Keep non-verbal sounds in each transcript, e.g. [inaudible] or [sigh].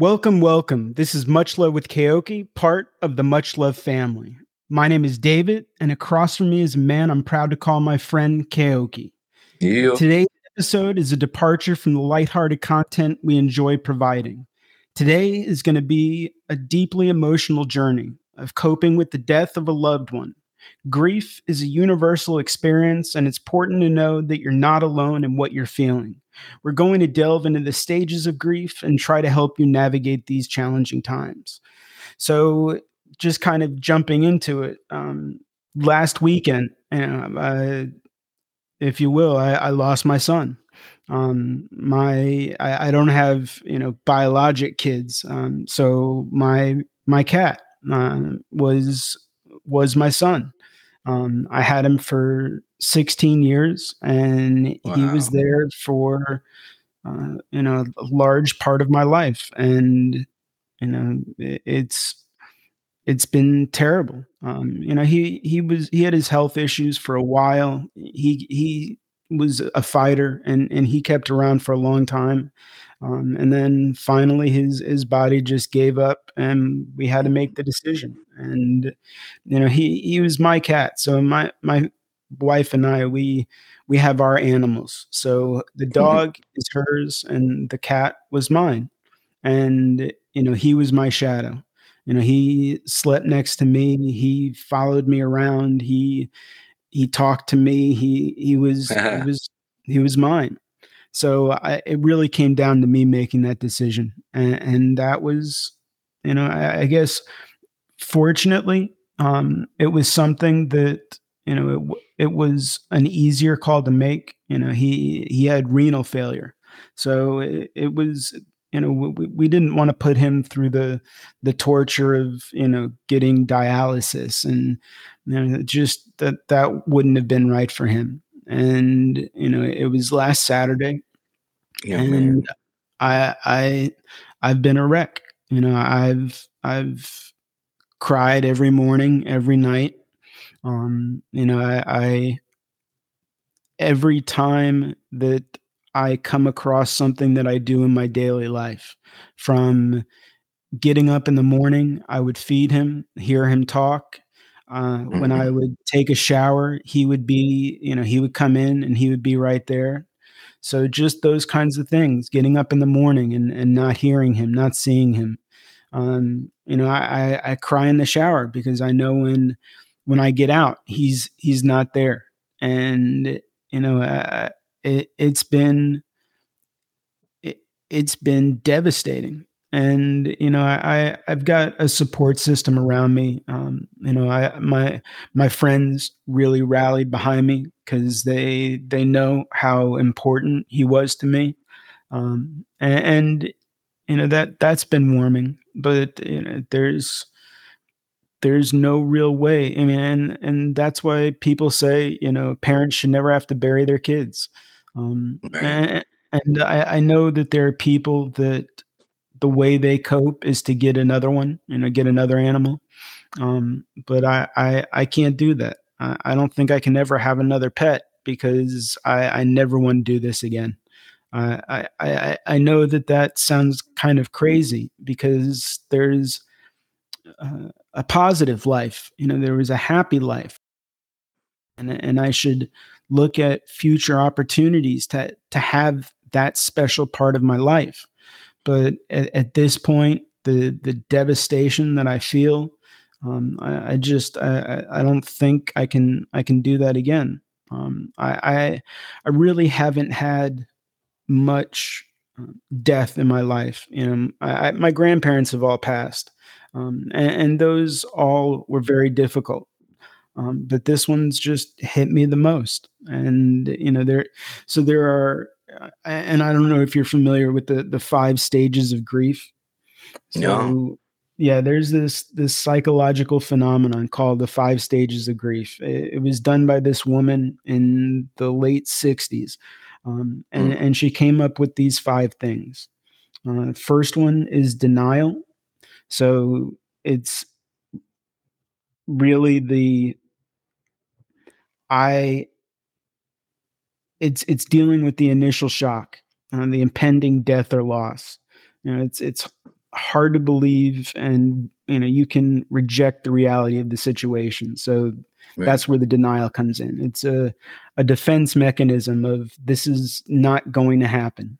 Welcome, welcome. This is Much Love with Keoki, part of the Much Love family. My name is David, and across from me is a man I'm proud to call my friend Keoki. Yeah. Today's episode is a departure from the lighthearted content we enjoy providing. Today is going to be a deeply emotional journey of coping with the death of a loved one. Grief is a universal experience, and it's important to know that you're not alone in what you're feeling. We're going to delve into the stages of grief and try to help you navigate these challenging times. So, just kind of jumping into it, um, last weekend, uh, if you will, I, I lost my son. Um, my I, I, don't have you know biologic kids, um, so my my cat uh, was was my son. Um, I had him for 16 years, and wow. he was there for uh, you know a large part of my life, and you know it's it's been terrible. Um, you know he he was he had his health issues for a while. He he was a fighter, and and he kept around for a long time. Um, and then finally, his his body just gave up, and we had to make the decision. And you know, he he was my cat, so my my wife and I we we have our animals. So the [laughs] mm-hmm. dog is hers, and the cat was mine. And you know, he was my shadow. You know, he slept next to me. He followed me around. He he talked to me. He he was he [laughs] was he was mine. So I, it really came down to me making that decision, and, and that was, you know, I, I guess, fortunately, um, it was something that you know it, it was an easier call to make. You know, he he had renal failure, so it, it was you know we, we didn't want to put him through the the torture of you know getting dialysis and you know just that that wouldn't have been right for him and you know it was last Saturday, yeah, and man. I I I've been a wreck. You know I've I've cried every morning, every night. Um, you know I, I every time that I come across something that I do in my daily life, from getting up in the morning, I would feed him, hear him talk, uh, mm-hmm. When I would take a shower, he would be, you know, he would come in and he would be right there. So just those kinds of things, getting up in the morning and, and not hearing him, not seeing him. Um, you know, I, I, I cry in the shower because I know when when I get out, he's he's not there, and you know, uh, it, it's been it, it's been devastating and you know I I've got a support system around me. Um, you know, I my my friends really rallied behind me because they they know how important he was to me, um, and, and, you know that that's been warming. But you know, there's there's no real way. I mean, and and that's why people say you know parents should never have to bury their kids. Um, and, and I, I know that there are people that the way they cope is to get another one, you know, get another animal. Um, but I, I, I can't do that. I, I don't think I can ever have another pet because I, I never want to do this again. I, I, I know that that sounds kind of crazy because there's uh, a positive life. You know, there was a happy life, and and I should look at future opportunities to to have that special part of my life. But at, at this point, the the devastation that I feel, um, I, I, just I, I don't think I can I can do that again. Um, I, I I really haven't had much um, death in my life. You know, I, my grandparents have all passed, um, and, and, those all were very difficult. Um, but this one's just hit me the most, and you know there. So there are and I don't know if you're familiar with the the five stages of grief. So, no. Yeah, there's this this psychological phenomenon called the five stages of grief. It, it was done by this woman in the late '60s, um, and mm. and she came up with these five things. Uh, first one is denial. So it's really the I it's it's dealing with the initial shock, uh, the impending death or loss. You know, it's it's hard to believe and you know you can reject the reality of the situation. So right. that's where the denial comes in. It's a a defense mechanism of this is not going to happen.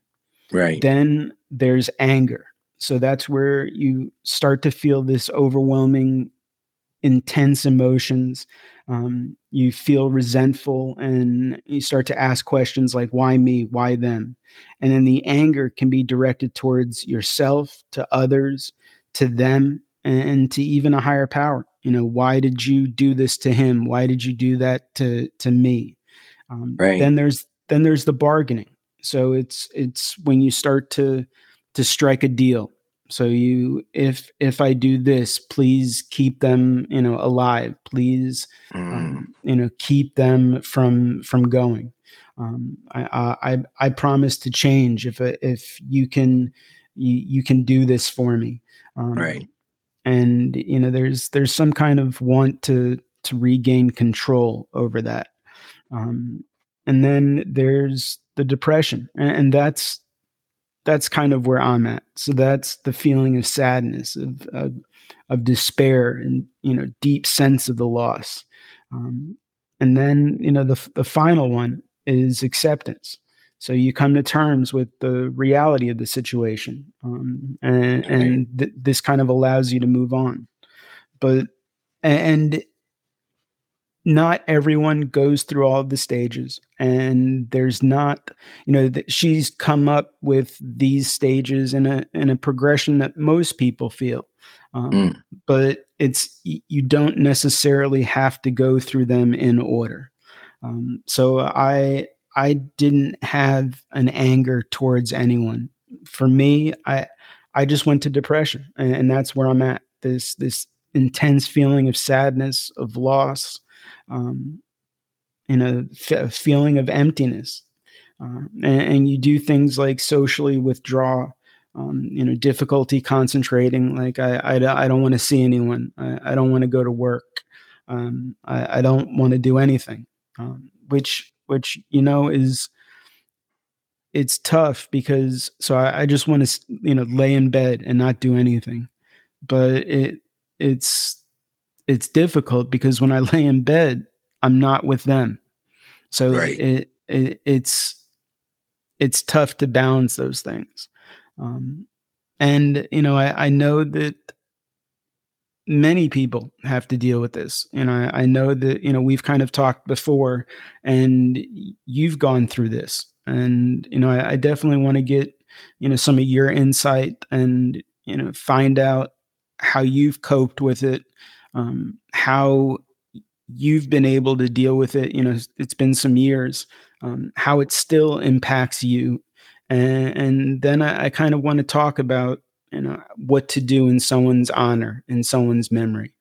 Right. Then there's anger. So that's where you start to feel this overwhelming intense emotions um, you feel resentful and you start to ask questions like why me? Why them? And then the anger can be directed towards yourself to others to them and to even a higher power. You know why did you do this to him? Why did you do that to to me? Um, right. then there's then there's the bargaining. So it's it's when you start to to strike a deal so you if if i do this please keep them you know alive. Please um, mm. um, you know keep them from from going. Um, I, I i promise to change if if you can you, you can do this for me. Um, right. and you know there's there's some kind of want to to regain control over that. Um, and then there's the depression and, and that's that's kind of where I'm at. So that's the feeling of sadness, of of, of despair, and you know, deep sense of the loss. Um, and then you know, the the final one is acceptance. So you come to terms with the reality of the situation, um, and, and th- this kind of allows you to move on. But and not everyone goes through all the stages and there's not you know that she's come up with these stages in a in a progression that most people feel um, mm. but it's you don't necessarily have to go through them in order um, so i i didn't have an anger towards anyone for me i i just went to depression and, and that's where i'm at this this intense feeling of sadness of loss um, in a, f- feeling of emptiness. Uh, and, and, you do things like socially withdraw, um, you know, difficulty concentrating. Like I, I, I don't want to see anyone. I, I don't want to go to work. Um, I, I, don't want to do anything. Um, which, which you know, is it's tough because so I, I just want to you know lay in bed and not do anything. But it it's it's difficult because when I [laughs] lay in bed, I'm not with them. So right. it, it, it's it's tough to balance those things. Um, and you know, I, I know that many people have to deal with this. You know, I, I know that you know we've kind of talked before, and you've gone through this, and you know, I, I definitely want to get you know some of your insight and you know find out how you've coped with it um, how you've been able to deal with it. You know, it's been some years, um, how it still impacts you. And, and then I, I kind of want to talk about, you know, what to do in someone's honor, in someone's memory.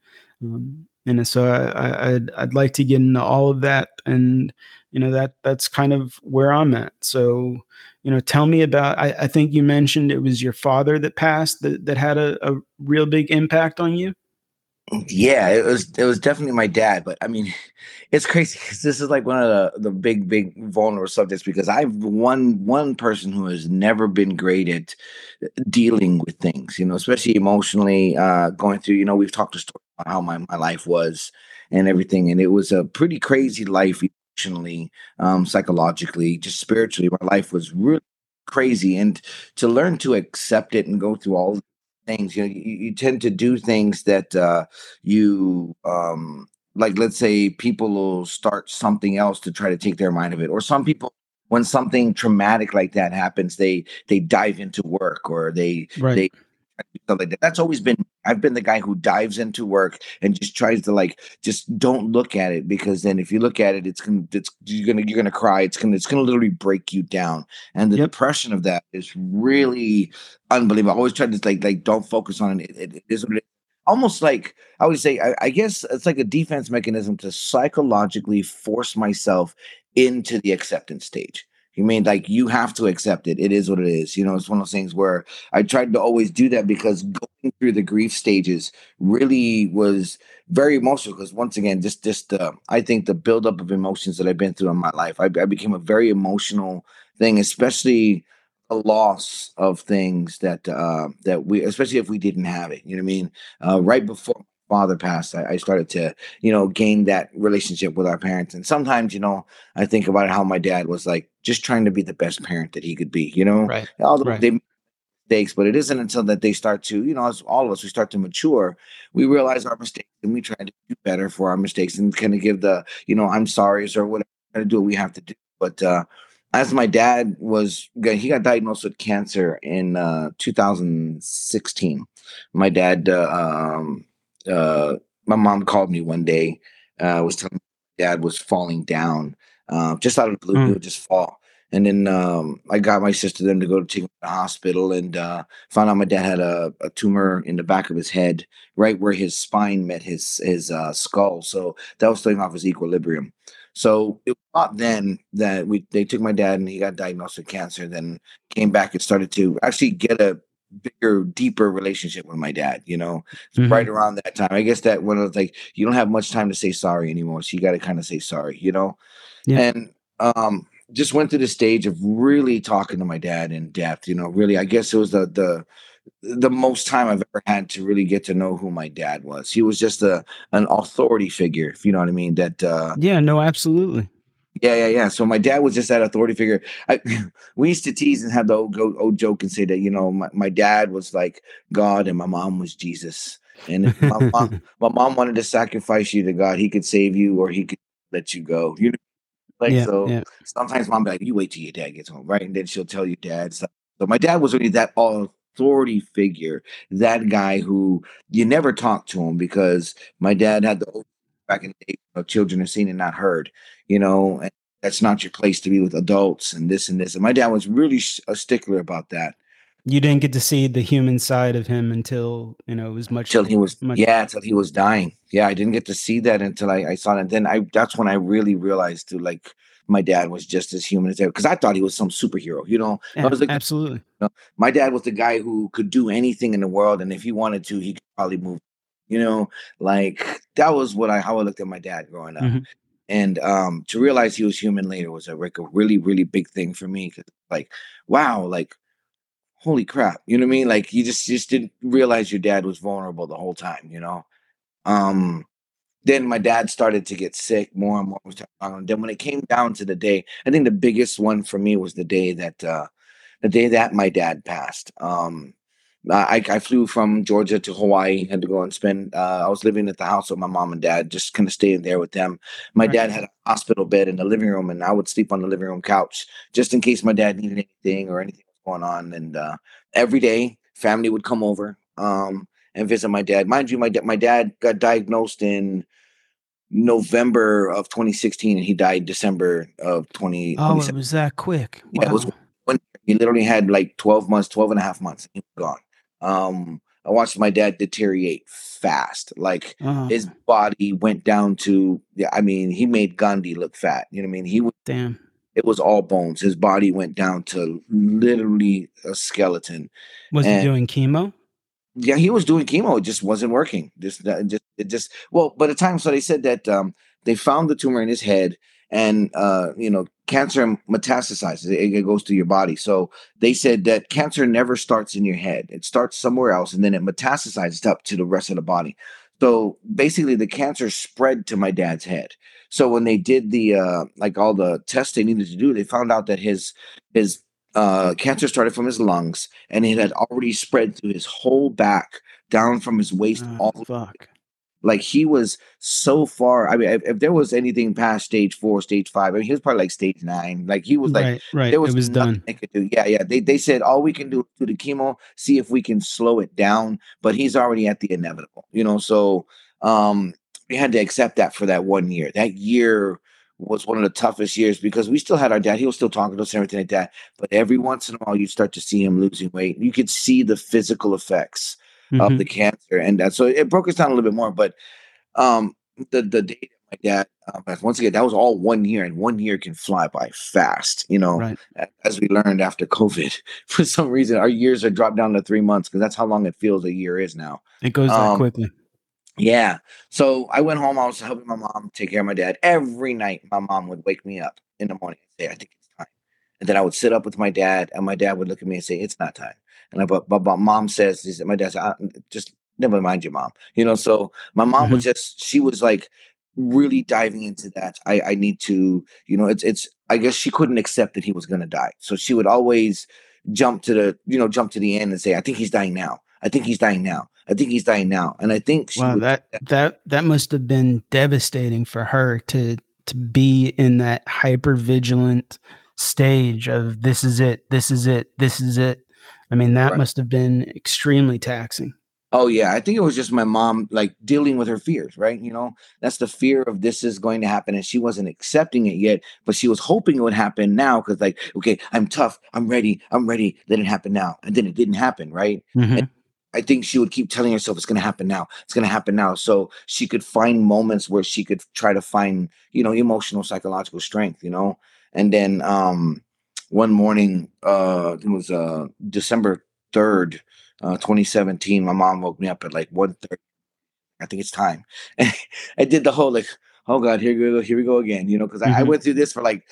Um, and so I, I'd, I'd like to get into all of that. And, you know, that that's kind of where I'm at. So, you know, tell me about, I, I think you mentioned it was your father that passed that, that had a, a real big impact on you. Yeah, it was it was definitely my dad, but I mean, [laughs] it's crazy because this is like one of the, the big big vulnerable subjects because I've one one person who has never been great at dealing with things, you know, especially emotionally uh, going through. You know, we've talked to about how my my life was and everything, and it was a pretty crazy life emotionally, um, psychologically, just spiritually. My life was really crazy, and to learn to accept it and go through all things. You know, you, you tend to do things that uh, you um, like. Let's say people will start something else to try to take their mind of it, or some people when something traumatic like that happens, they they dive into work or they right. they stuff like that. That's always been I've been the guy who dives into work and just tries to like just don't look at it because then if you look at it, it's gonna it's you're gonna you're gonna cry. It's gonna it's gonna literally break you down. And the yep. depression of that is really unbelievable. I always try to like like don't focus on it. It, it is what it almost like I would say, I, I, guess it's like a defense mechanism to psychologically force myself into the acceptance stage. You mean like you have to accept it. It is what it is. You know, it's one of those things where I tried to always do that because going through the grief stages really was very emotional. Because once again, just just I think the buildup of emotions that I've been through in my life, I, I became a very emotional thing, especially a loss of things that uh, that we, especially if we didn't have it. You know what I mean? Uh, right before father passed, I, I, started to you know gain that relationship with our parents. And sometimes, you know, I think about how my dad was like just trying to be the best parent that he could be. You know, right? Although right. they mistakes, but it isn't until that they start to, you know, as all of us, we start to mature, we realize our mistakes and we try to do better for our mistakes and kind of give the, you know, I'm sorry or whatever to do what we have to do. But uh, as my dad was, he got diagnosed with cancer in uh, 2016. My dad, uh, um, uh, my mom called me one day, uh, was telling me dad was falling down, uh, just out of the blue, mm. he would just fall. And then um, I got my sister then to go to take him to the hospital and uh, found out my dad had a, a, tumor in the back of his head, right where his spine met his his uh, skull. So that was throwing off his equilibrium. So it was not then that we they took my dad and he got diagnosed with cancer. Then came back and started to actually get a bigger, deeper relationship with my dad. You know, mm-hmm. right around that time. I guess that one of like you don't have much time to say sorry anymore, so you got to kind of say sorry. You know, yeah. and um just went through the stage of really talking to my dad in depth. You know, really, I guess it was the the the most time I've ever had to really get to know who my dad was. He was just a an authority figure, if you know what I mean. That uh yeah, no, absolutely. Yeah, yeah, yeah. So my dad was just that authority figure. I, [laughs] we used to tease and have the old, old joke and say that you know my, my dad was like God and my mom was Jesus. And if my mom, [laughs] my mom wanted to sacrifice you to God, he could save you or he could let you go. You know, like yeah, so yeah. sometimes mom be like, you wait till your dad gets home, right? And then she'll tell your dad stuff. So my dad was really that authority figure, that guy who you never talked to him because my dad had the back in the day, you know, children are seen and not heard, you know, and that's not your place to be with adults and this and this. And my dad was really a stickler about that. You didn't get to see the human side of him until you know it was much until he was much- yeah until he was dying. Yeah i didn't get to see that until i, I saw it. And then i that's when i really realized to like my dad was just as human as ever because i thought he was some superhero you know? Yeah, I was like absolutely. you know, my dad was the guy who could do anything in the world and if he wanted to he could probably move you know like that was what i how i looked at my dad growing up. Mm-hmm. and um to realize he was human later was a, like a really really big thing for me like wow like holy crap you know what i mean? Like you just just didn't realize your dad was vulnerable the whole time you know? Um then my dad started to get sick more and more and then when it came down to the day i think the biggest one for me was the day that uh the day that my dad passed um I, I flew from Georgia to Hawaii, had to go and spend. Uh, I was living at the house with my mom and dad, just kind of staying there with them. My right. dad had a hospital bed in the living room, and I would sleep on the living room couch just in case my dad needed anything or anything was going on. And uh, every day, family would come over um, and visit my dad. Mind you, my dad, my dad got diagnosed in November of 2016, and he died December of 20. Oh, it was that quick. Wow. Yeah, it was when he literally had like 12 months, 12 and a half months. He was gone. Um, I watched my dad deteriorate fast. Like oh. his body went down to, yeah, I mean, he made Gandhi look fat. You know what I mean? He was damn it was all bones. His body went down to literally a skeleton. Was and, he doing chemo? Yeah, he was doing chemo. It just wasn't working. Just, just, it just. Well, by the time, so they said that um, they found the tumor in his head, and uh, you know, cancer metastasizes. It, it goes to your body. So they said that cancer never starts in your head. It starts somewhere else, and then it metastasizes up to the rest of the body. So basically, the cancer spread to my dad's head. So when they did the uh, like all the tests they needed to do, they found out that his his uh, cancer started from his lungs and it had already spread through his whole back, down from his waist oh, all fuck. Like he was so far. I mean, if, if, there was anything past stage four, stage five, I mean, he was probably like stage nine. Like he was like, right, right. There was, it was done. They could do. Yeah, yeah. They they said all we can do is do the chemo, see if we can slow it down. But he's already at the inevitable, you know. So um, we had to accept that for that one year. That year was one of the toughest years because we still had our dad. He was still talking to us and everything like that. But every once in a while, you start to see him losing weight. You could see the physical effects mm-hmm. of the cancer, and that, so it broke us down a little bit more. But um, the the day my dad, um, once again, that was all one year, and one year can fly by fast. You know, right. as we learned after COVID, [laughs] for some reason, our years are dropped down to three months because that's how long it feels a year is now. It goes that um, quickly. Yeah. So I went home. I was helping my mom take care of my dad. Every night, my mom would wake me up in the morning and say, I think it's time. and then I would sit up with my dad, and my dad would look at me and say, "It's not time." And I, but, but, but mom says, my dad said, "Just never mind your mom," you know. So my mom mm-hmm. was just, she was like really diving into that. I, I need to, you know, it's, it's. I guess she couldn't accept that he was going to die, so she would always jump to the, you know, jump to the end and say, "I think he's dying now. I think he's dying now. I think he's dying now." And I think wow, that that that must have been devastating for her to to be in that hyper vigilant stage of this is it, this is it, this is it. I mean, that right. must have been extremely taxing. Oh yeah, I think it was just my mom like dealing with her fears, right? You know, that's the fear of this is going to happen, and she wasn't accepting it yet, but she was hoping it would happen now because, like, okay, I'm tough, I'm ready, I'm ready. Let it happen now, and then it didn't happen, right? Mm-hmm. I think she would keep telling herself it's going to happen now. It's going to happen now. So she could find moments where she could try to find, you know, emotional, psychological strength, you know. And then um one morning, uh it was uh December 3rd, uh 2017, my mom woke me up at like 1 I think it's time. [laughs] I did the whole like, oh God, here we go, here we go again, you know, because mm-hmm. I, I, went through this for like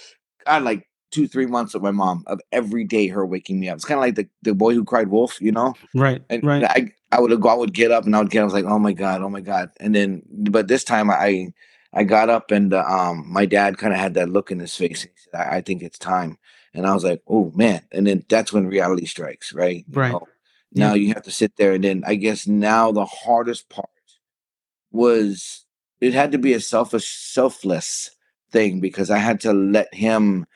God, like two, three months with my mom of every day her waking me up. It's kind of like the, the boy who cried wolf, you know? Right. And right. I, I would go, I would get up and I would get, I was like, oh my God, oh my God. And then, but this time I, I got up and uh, um, my dad kind of had that look in his face. He said, I, I, think it's time. And I was like, oh man. And then that's when reality strikes, right? You right. Know? Now yeah. you have to sit there. And then I guess now the hardest part was it had to be a selfish, selfless thing because I had to let him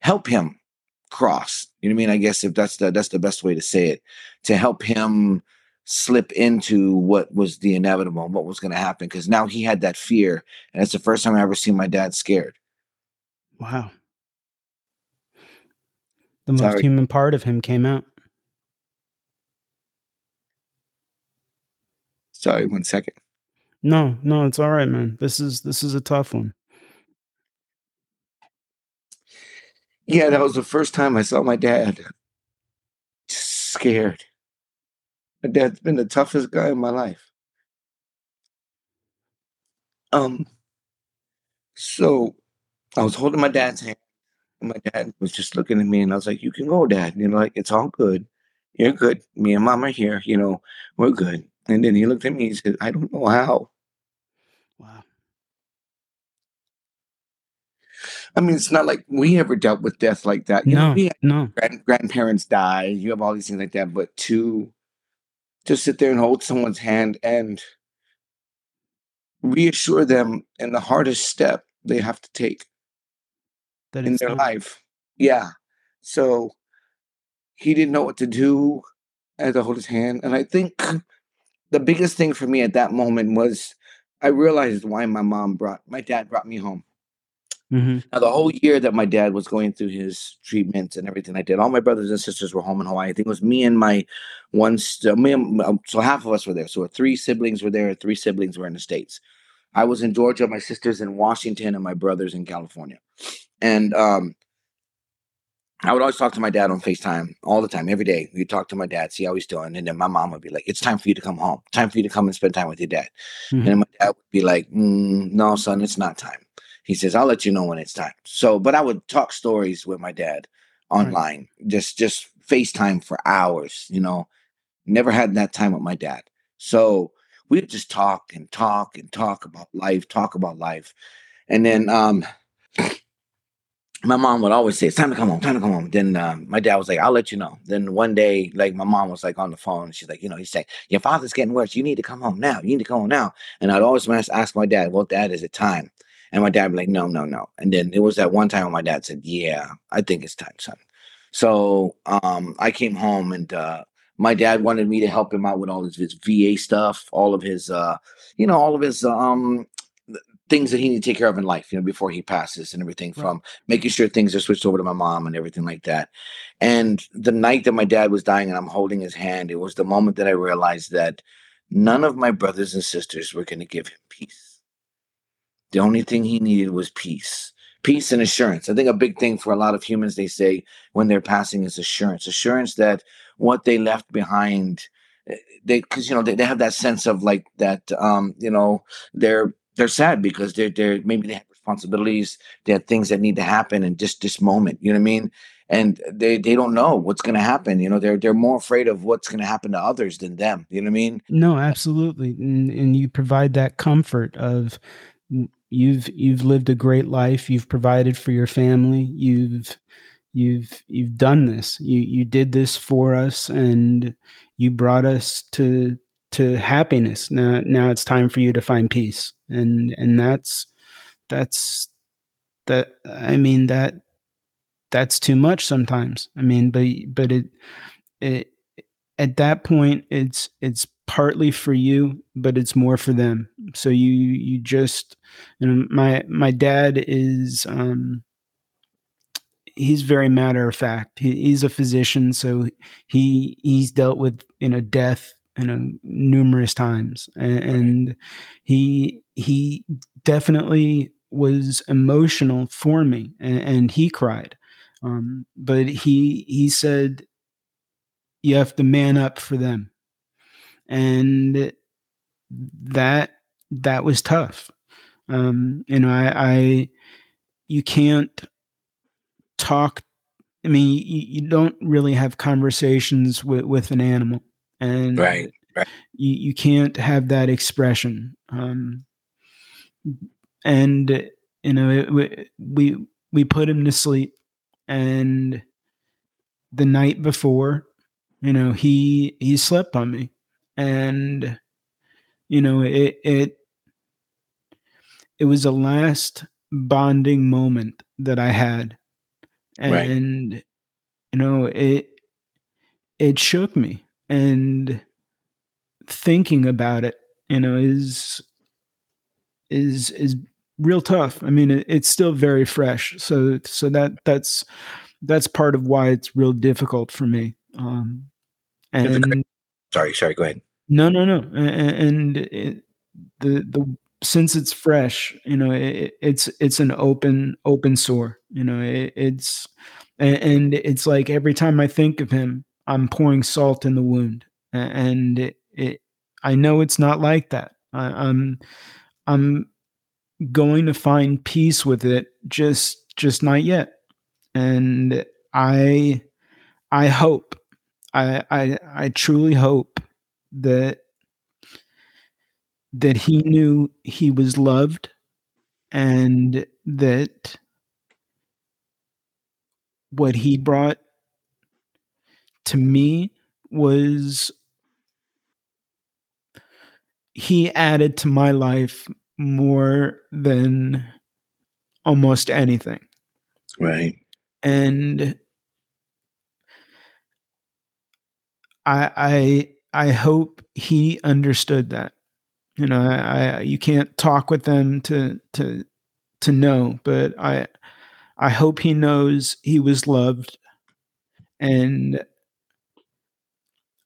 help him cross. You know what I mean? I guess if that's the that's the best way to say it, to help him slip into what was the inevitable, what was going to happen. Because now he had that fear, and it's the first time I ever seen my dad scared. Wow. The most Sorry. human part of him came out. Sorry, one second. No, no, it's all right, man. This is this is a tough one. Yeah, that was the first time I saw my dad scared. My dad's been the toughest guy in my life. Um, so I was holding my dad's hand, and my dad was just looking at me, and I was like, "You can go, Dad. You know, like it's all good. You're good. Me and Mom are here. You know, we're good." And then he looked at me and said, "I don't know how." Wow. I mean, it's not like we ever dealt with death like that. You no, know, no. Grand, grandparents die. You have all these things like that, but to to sit there and hold someone's hand and reassure them in the hardest step they have to take that in their life. Yeah. So he didn't know what to do. I had to hold his hand, and I think the biggest thing for me at that moment was I realized why my mom brought my dad brought me home. Mm-hmm. Now, the whole year that my dad was going through his treatment and everything I did, all my brothers and sisters were home in Hawaii. I think it was me and my one, st- me and, um, so half of us were there. So three siblings were there, three siblings were in the States. I was in Georgia, my sisters in Washington, and my brothers in California. And um, I would always talk to my dad on FaceTime all the time, every day. We'd talk to my dad, see how he's doing. And then my mom would be like, It's time for you to come home. Time for you to come and spend time with your dad. Mm-hmm. And my dad would be like, mm, No, son, it's not time. He says, I'll let you know when it's time. So, but I would talk stories with my dad online, right. just just FaceTime for hours, you know. Never had that time with my dad. So we'd just talk and talk and talk about life, talk about life. And then um my mom would always say, It's time to come home, time to come home. Then um, my dad was like, I'll let you know. Then one day, like my mom was like on the phone, she's like, you know, he's saying, Your father's getting worse. You need to come home now. You need to come home now. And I'd always ask my dad, Well, dad, is it time? And my dad would be like, no, no, no. And then it was that one time when my dad said, yeah, I think it's time, son. So um, I came home and uh, my dad wanted me to help him out with all his, his VA stuff, all of his, uh, you know, all of his um, things that he needed to take care of in life, you know, before he passes and everything right. from making sure things are switched over to my mom and everything like that. And the night that my dad was dying and I'm holding his hand, it was the moment that I realized that none of my brothers and sisters were going to give him peace the only thing he needed was peace. Peace and assurance. I think a big thing for a lot of humans, they say when they're passing is assurance. Assurance that what they left behind, eh, they because you know they, they have that sense of like that um, you know, they're they're sad because they're they're maybe they have responsibilities, they have things that need to happen in just this moment. You know what I mean? And they they don't know what's going to happen. You know, they're they're more afraid of what's going to happen to others than them. You know what I mean? No, absolutely. And, and you provide that comfort of you've you've lived a great life. You've provided for your family. You've you've you've done this. You you did this for us, and you brought us to to happiness. Now now it's time for you to find peace. And and that's that's that I mean that that's too much sometimes. I mean, but but it it at that point it's it's partly for you, but it's more for them. So you you just you know my my dad is um he's very matter of fact. He, he's a physician, so he he's dealt with you know death you know numerous times, and, and he he definitely was emotional for me, and, and he cried. Um, but he he said, "You have to man up for them," and that that was tough. Um, you know, I, I you can't talk. I mean, you, you don't really have conversations with with an animal, and right, right. You you can't have that expression. Um, and you know, it, we we put him to sleep and the night before you know he he slept on me and you know it it it was the last bonding moment that i had and right. you know it it shook me and thinking about it you know is is is real tough. I mean, it, it's still very fresh. So so that that's that's part of why it's real difficult for me. Um, and sorry, sorry, go ahead. No, no, no. And, it, the the since it's fresh, you know, it, it's it's an open open sore. You know, it, it's and it's like every time I think of him, I'm pouring salt in the wound, and it, it I know it's not like that. I, I'm I'm going to find peace with it just just not yet and i i hope i i i truly hope that that he knew he was loved and that what he brought to me was he added to my life more than almost anything. Right. And I I I hope he understood that. You know, I, I you can't talk with them to to to know, but I I hope he knows he was loved and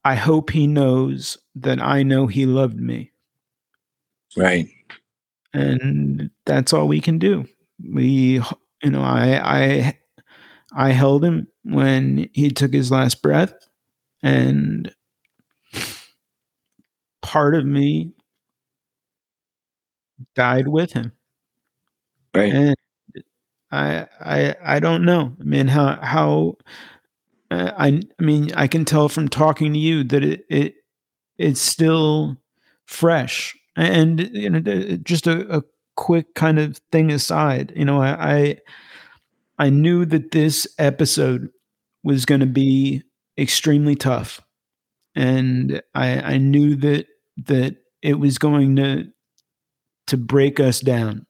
I hope he knows that I know he loved me. Right and that's all we can do. We, you know, I, I, I held him when he took his last breath, and part of me died with him. Right. And I, I, I don't know. I mean, how, how, uh, I, I mean, I can tell from talking to you that it, it, it's still fresh and you know, just a, a quick kind of thing aside, you know, I, I, I knew that this episode was going to be extremely tough, and I, I knew that that it was going to to break us down.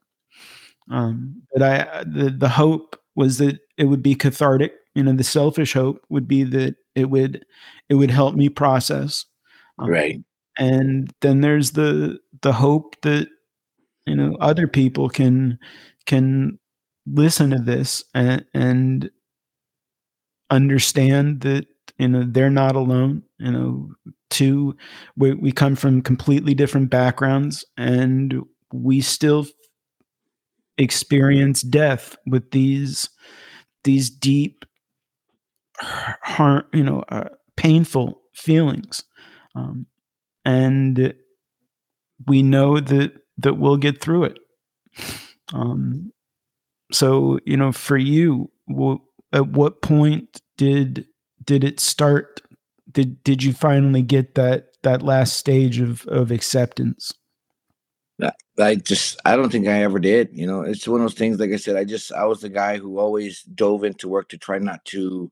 Um, but I the the hope was that it would be cathartic. You know, the selfish hope would be that it would it would help me process. Um, right and then there's the the hope that you know other people can can listen to this and and understand that you know they're not alone you know two we, we come from completely different backgrounds and we still experience death with these these deep harm you know uh, painful feelings um, and we know that that we'll get through it. Um, So, you know, for you, at what point did did it start did did you finally get that that last stage of of acceptance? I just I don't think I ever did. You know, it's one of those things. Like I said, I just I was the guy who always dove into work to try not to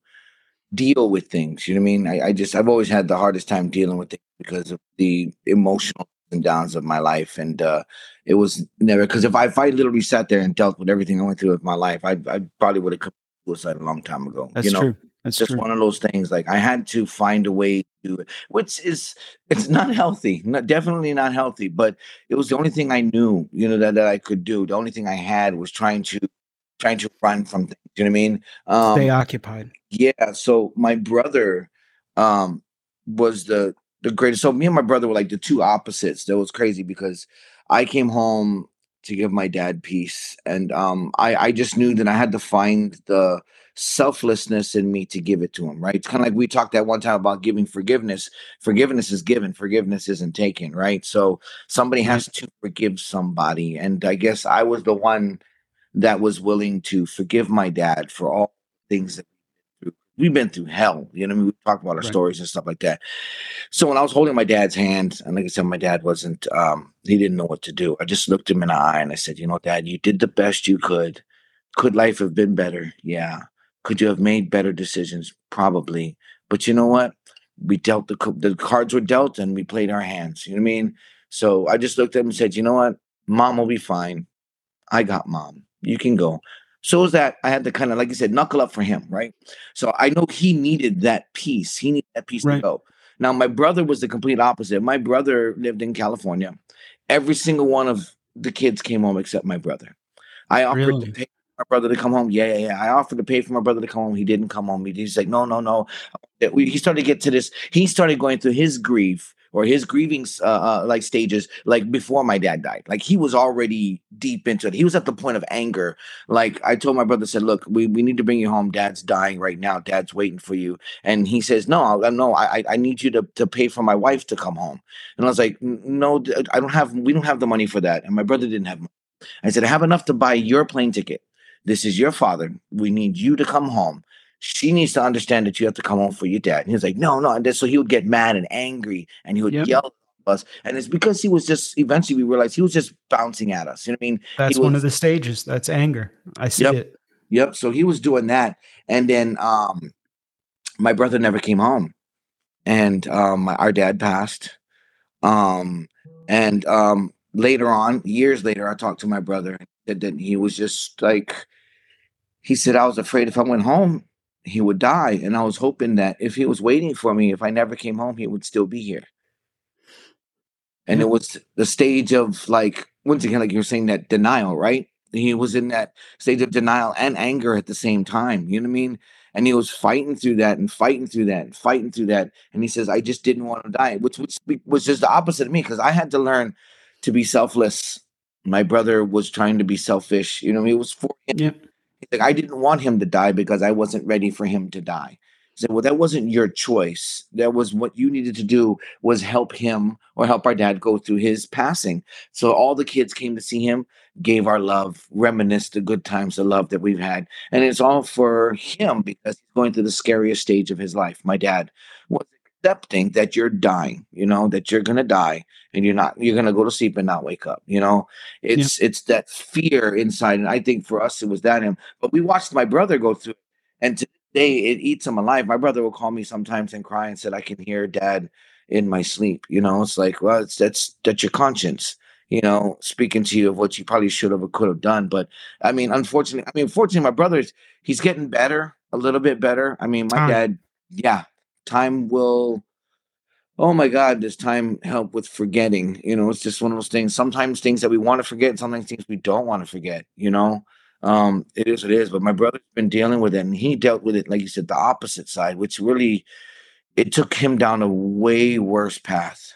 deal with things. You know what I mean? I, I just I've always had the hardest time dealing with it because of the emotional ups and downs of my life, and uh it was never because if I if I literally sat there and dealt with everything I went through with my life, I I probably would have committed suicide a long time ago. That's you know? true. That's just true. one of those things. Like I had to find a way to, which is it's not healthy, not definitely not healthy. But it was the only thing I knew, you know, that, that I could do. The only thing I had was trying to trying to run from things. You know what I mean? Um, Stay occupied. Yeah. So my brother um was the the greatest. So me and my brother were like the two opposites. That was crazy because I came home to give my dad peace, and um I I just knew that I had to find the selflessness in me to give it to him, right? It's kind of like we talked that one time about giving forgiveness. Forgiveness is given, forgiveness isn't taken, right? So somebody has to forgive somebody. And I guess I was the one that was willing to forgive my dad for all things that we've been through hell. You know, I mean, we talked about our right. stories and stuff like that. So when I was holding my dad's hand, and like I said, my dad wasn't, um, he didn't know what to do. I just looked him in the eye and I said, you know, dad, you did the best you could. Could life have been better? Yeah. Could you have made better decisions? Probably. But you know what? We dealt the the cards were dealt, and we played our hands. You know what I mean? So I just looked at him and said, "You know what? Mom will be fine. I got mom. You can go." So was that I had to kind of, like you said, knuckle up for him, right? So I know he needed that peace. He needed that peace right. to go. Now my brother was the complete opposite. My brother lived in California. Every single one of the kids came home except my brother. I offered really? to pay my brother to come home. Yeah, yeah, yeah. I offered to pay for my brother to come home. He didn't come home. He's like, no, no, no. He started to get to this. He started going through his grief or his grieving uh, uh, like stages like before my dad died. Like he was already deep into it. He was at the point of anger. Like I told my brother, said, "Look, we, we need to bring you home. Dad's dying right now. Dad's waiting for you." And he says, "No, no, I I need you to to pay for my wife to come home." And I was like, "No, I don't have. We don't have the money for that." And my brother didn't have money. I said, "I have enough to buy your plane ticket." This is your father. We need you to come home. She needs to understand that you have to come home for your dad. And he was like, no, no. And then, so he would get mad and angry and he would yep. yell at us. And it's because he was just eventually we realized he was just bouncing at us. You know what I mean? That's was, one of the stages. That's anger. I see yep, it. Yep. So he was doing that. And then um my brother never came home. And um our dad passed. Um and um later on, years later, I talked to my brother that, that he was just like he said, I was afraid if I went home, he would die. And I was hoping that if he was waiting for me, if I never came home, he would still be here. And it was the stage of like, once again, like you're saying, that denial, right? He was in that stage of denial and anger at the same time. You know what I mean? And he was fighting through that and fighting through that and fighting through that. And he says, I just didn't want to die, which, which was just the opposite of me because I had to learn to be selfless. My brother was trying to be selfish. You know, it was for him. Yeah like, I didn't want him to die because I wasn't ready for him to die. He said, Well, that wasn't your choice. That was what you needed to do was help him or help our dad go through his passing. So all the kids came to see him, gave our love, reminisced the good times, the love that we've had. And it's all for him because he's going through the scariest stage of his life. My dad was accepting that you're dying, you know, that you're gonna die and you're not you're gonna go to sleep and not wake up. You know, it's yeah. it's that fear inside. And I think for us it was that him. But we watched my brother go through and today it eats him alive. My brother will call me sometimes and cry and said, I can hear dad in my sleep. You know, it's like, well, it's that's that's your conscience you know, speaking to you of what you probably should have or could have done. But I mean, unfortunately, I mean, fortunately, my brother's he's getting better, a little bit better. I mean, my ah. dad, yeah, time will oh my god does time help with forgetting? You know it's just one of those things sometimes things that we want to forget sometimes things we don't want to forget you know? Um it is what it is but my brother's been dealing with it and he dealt with it like you said the opposite side which really it took him down a way worse path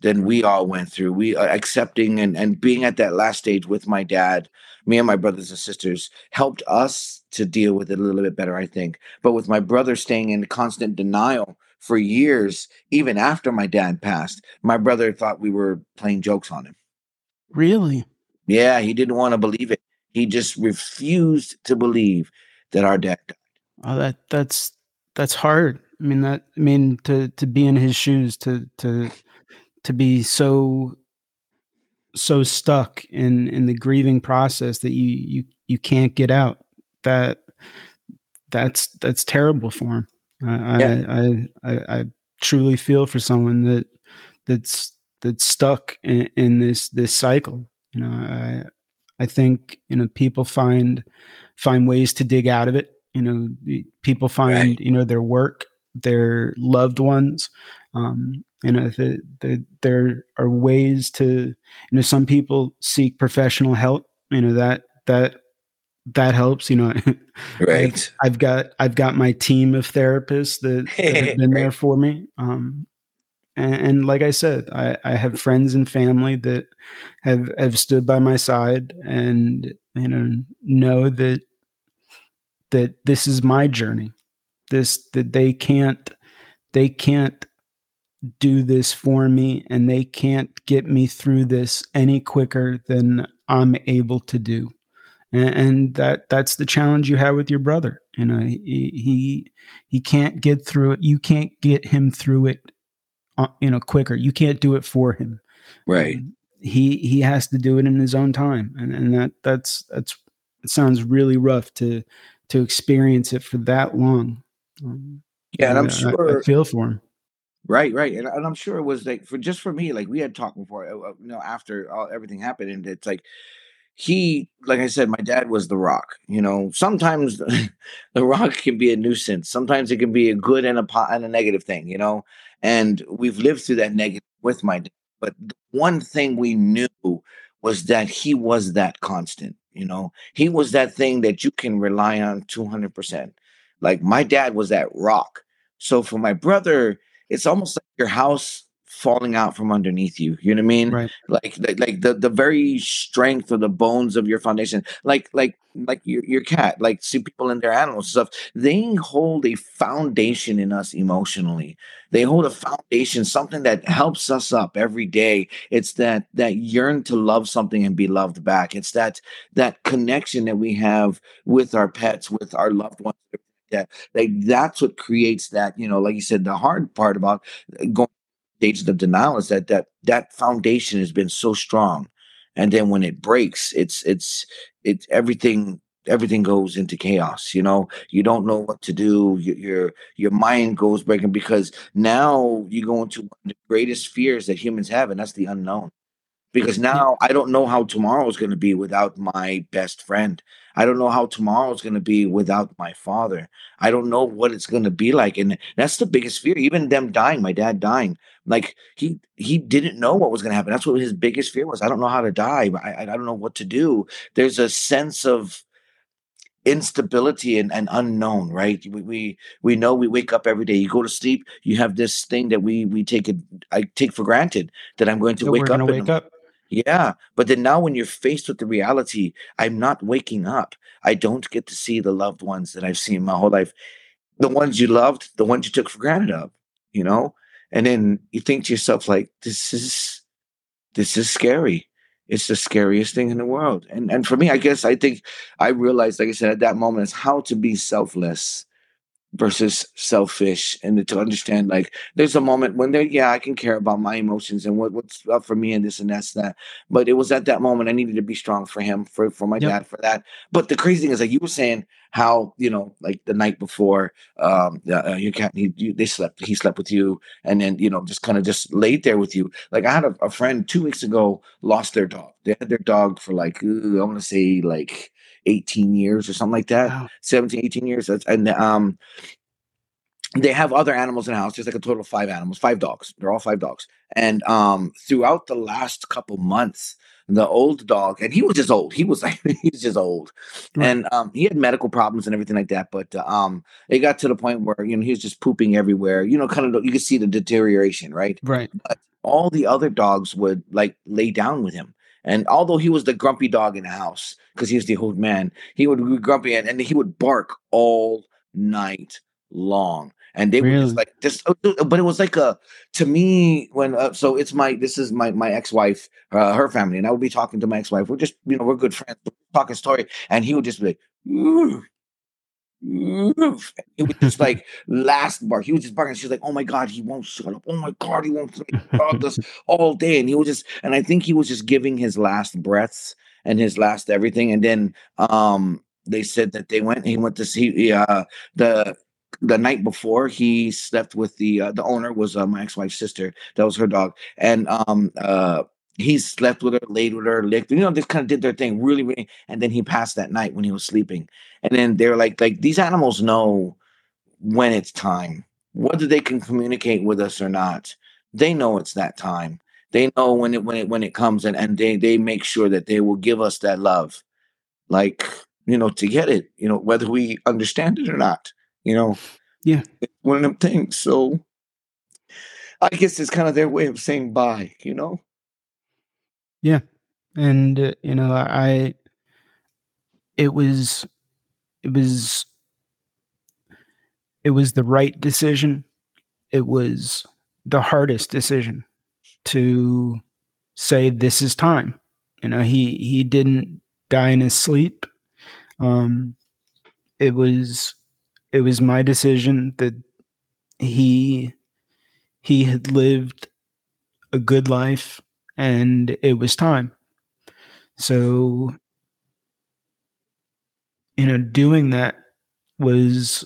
than we all went through. We uh, accepting and and being at that last stage with my dad me and my brothers and sisters helped us to deal with it a little bit better, I think. But with my brother staying in constant denial for years, even after my dad passed, my brother thought we were playing jokes on him. Really? Yeah, he didn't want to believe it. He just refused to believe that our dad died. Oh, that that's that's hard. I mean that I mean to to be in his shoes to to to be so so stuck in in the grieving process that you you you can't get out. That that's that's terrible for him. I yeah. I, I I truly feel for someone that that's that's stuck in, in this this cycle. You know, I I think you know people find find ways to dig out of it. You know, people find right. you know their work, their loved ones. Um, you know, the, the, there are ways to you know some people seek professional help. You know that that that helps. You know, [laughs] right? I've, I've got I've got my team of therapists that, [laughs] that have been right. there for me. Um, and, and, like I said, I, I have friends and family that have have stood by my side and you know know that that this is my journey. This that they can't they can't do this for me and they can't get me through this any quicker than I'm able to do. And, and that that's the challenge you have with your brother. You know, he, he he can't get through it. You can't get him through it uh, you know quicker. You can't do it for him. Right. Um, he he has to do it in his own time. And and that that's that's it sounds really rough to to experience it for that long. Um, yeah, and I'm sure I feel for him. Right, right, and, and I'm sure it was like for just for me, like we had talked before, uh, uh, you know, after all, everything happened, and it's like he, like I said, my dad was the rock. You know, sometimes [laughs] the rock can be a nuisance. Sometimes it can be a good and a and a negative thing. You know, and we've lived through that negative with my dad. But one thing we knew was that he was that constant. You know, he was that thing that you can rely on 200%. Like my dad was that rock. So for my brother, it's almost like your house falling out from underneath you. You know what I mean? Right. Like, like, like the the very strength of the bones of your foundation. Like, like, like your your cat. Like, see people and their animals stuff. They hold a foundation in us emotionally. They hold a foundation, something that helps us up every day. It's that that yearn to love something and be loved back. It's that that connection that we have with our pets, with our loved ones that like that's what creates that you know like you said the hard part about uh, going stages of denial is that that that foundation has been so strong. And then when it breaks it's it's it's everything everything goes into chaos you know? You don't know what to do. Your your, your mind goes breaking because now you go into the greatest fears that humans have and that's the unknown because [laughs] now I don't know how tomorrow is going to be without my best friend. I don't know how tomorrow is going to be without my father. I don't know what it's going to be like, and that's the biggest fear. Even them dying, my dad dying, like he he didn't know what was going to happen. That's what his biggest fear was. I don't know how to die. I I don't know what to do. There's a sense of instability and, and unknown right we, we we know we wake up every day you go to sleep you have this thing that we we take it i take for granted that i'm going to so wake up wake up yeah. But then now when you're faced with the reality, I'm not waking up. I don't get to see the loved ones that I've seen my whole life. The ones you loved, the ones you took for granted of, you know? And then you think to yourself, like, this is this is scary. It's the scariest thing in the world. And and for me, I guess I think I realized, like I said, at that moment is how to be selfless versus selfish and to understand like there's a moment when there yeah i can care about my emotions and what, what's up for me and this and that's that but it was at that moment i needed to be strong for him for for my yep. dad for that. But the crazy thing is like you were saying how you know like the night before um uh, you can't he, you, they slept he slept with you and then you know just kind of just laid there with you. Like i had a, a friend two weeks ago lost their dog. They had their dog for like i want to say like 18 years or something like that wow. 17 18 years and um they have other animals in the house there's like a total of five animals five dogs they're all five dogs. And um throughout the last couple months the old dog and he was just old he was [laughs] like he's just old. Right. and um he had medical problems and everything like that but uh, um it got to the point where you know he was just pooping everywhere you know kind of you could see the deterioration right? Right. But all the other dogs would like lay down with him and although he was the grumpy dog in the house, because he was the old man, he would be grumpy and, and he would bark all night long. And they really? were just like this, uh, but it was like a to me when uh, so it's my this is my my ex wife, uh, her family, and I would be talking to my ex wife. We're just you know we're good friends. talking story, and he would just be like, Ooh. It was just like [laughs] last bark. He was just barking. She's like, "Oh my god, he won't shut up! Oh my god, he won't dog this all day." And he was just, and I think he was just giving his last breaths and his last everything. And then um they said that they went. He went to see uh the the night before he slept with the uh, the owner was uh, my ex-wife's sister that was her dog and um uh he slept with her laid with her licked you know just kind of did their thing really really and then he passed that night when he was sleeping. And then they're like like these animals know when it's time. Whether they can communicate with us or not they know it's that time. They know when it when it when it comes and and they they make sure that they will give us that love like you know to get it you know whether we understand it or not you know? Yeah. One of them things so i guess it's kind of their way of saying bye you know yeah. And uh, you know i it was it was it was the right decision. It was the hardest decision to say this is time. You know he he didn't die in his sleep. Um it was it was my decision that he he had lived a good life and it was time so you know doing that was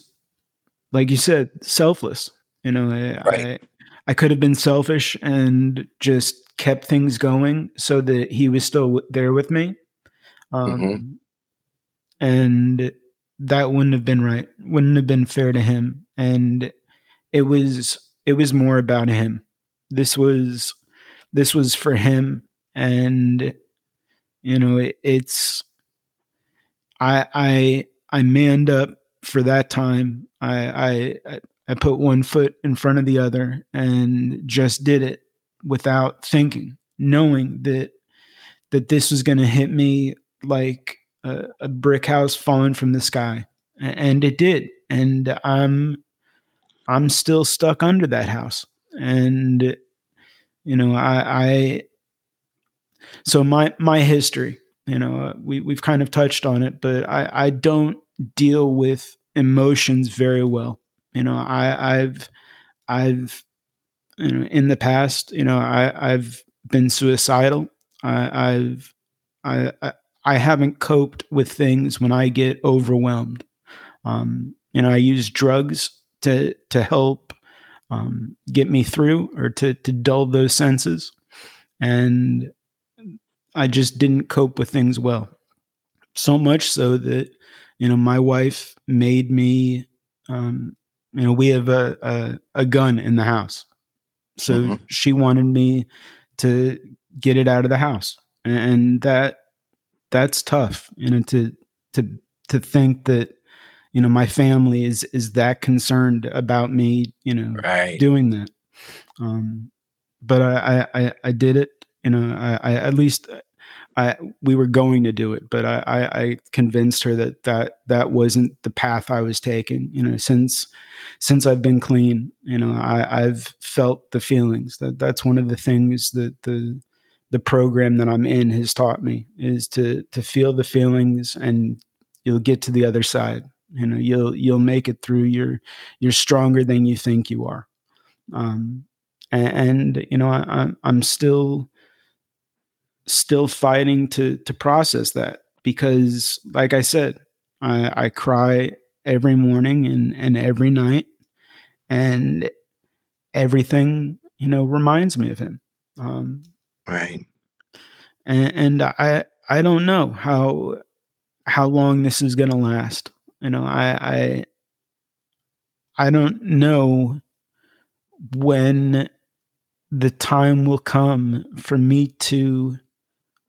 like you said selfless you know I, Right. I i could have been selfish and just kept things going so that he was still there with me um Mhm. and that wouldn't have been right wouldn't have been fair to him and it was it was more about him this was this was for him. And you know it, it's i i i manned up for that time. I, I i put one foot in front of the other and just did it without thinking knowing that that this was going to hit me like a, a brick house falling from the sky. And it did. And i'm i'm still stuck under that house. And you know i i so my my history you know uh, we we've kind of touched on it but i i don't deal with emotions very well. You know i i've i've you know in the past you know i i've been suicidal. I i've i i, I haven't coped with things when i get overwhelmed. Um you know i use drugs to to help um, get me through or to to dull those senses and I just didn't cope with things well. So much so that, you know, my wife made me, um, you know, we have a, a, a gun in the house. So Mhm. she wanted me to get it out of the house. And that, that's tough, you know, to, to, to think that, you know, my family is, is that concerned about me, you know, Right. doing that. Um, but I, I, I, did it. You know, I, I at least I we were going to do it, but I, I, I convinced her that that that wasn't the path I was taking. You know, since since I've been clean, you know, I, I've felt the feelings. That that's one of the things that the the program that I'm in has taught me is to to feel the feelings, and you'll get to the other side. You know, you'll you'll make it through. You're you're stronger than you think you are. Um, and, and you know, I, I'm I'm still still fighting to to process that because like i said i i cry every morning and and every night and everything you know reminds me of him um Right. and, and i i don't know how how long this is going to last you know i i i don't know when the time will come for me to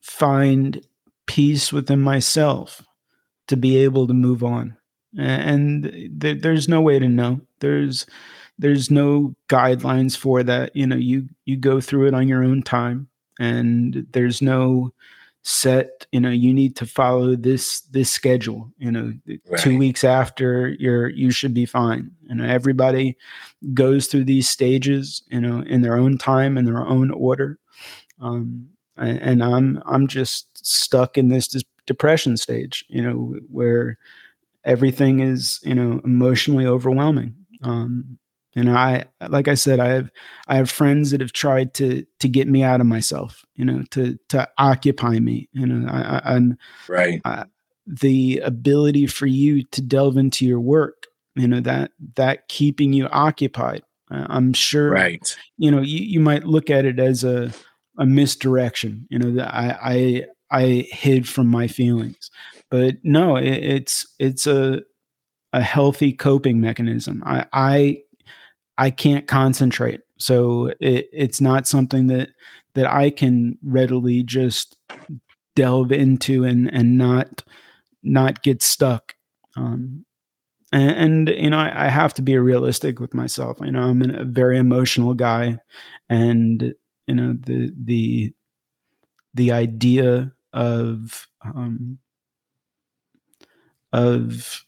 find peace within myself to be able to move on. And th- there's no way to know. There's there's no guidelines for that. You know you you go through it on your own time and there's no set you know you need to follow this this schedule you know two weeks after you're you should be fine. You know everybody goes through these stages you know in their own time in their own order. Um and, and i'm i'm just stuck in this, this depression stage, you know, where everything is, you know, emotionally overwhelming. Um, you know, I like I said, I have I have friends that have tried to to get me out of myself, you know, to to occupy me. You know, I, I, am right. I, the ability for you to delve into your work, you know, that that keeping you occupied. Uh, I'm sure, right? You know, you, you might look at it as a a misdirection. You know, that I I I hid from my feelings, but no, it, it's it's a a healthy coping mechanism. I I I can't concentrate. So it, it's not something that that I can readily just delve into and and not not get stuck. Um, and, and you know, I, I, have to be realistic with myself. You know, I'm a very emotional guy, and you know the the the idea of um, of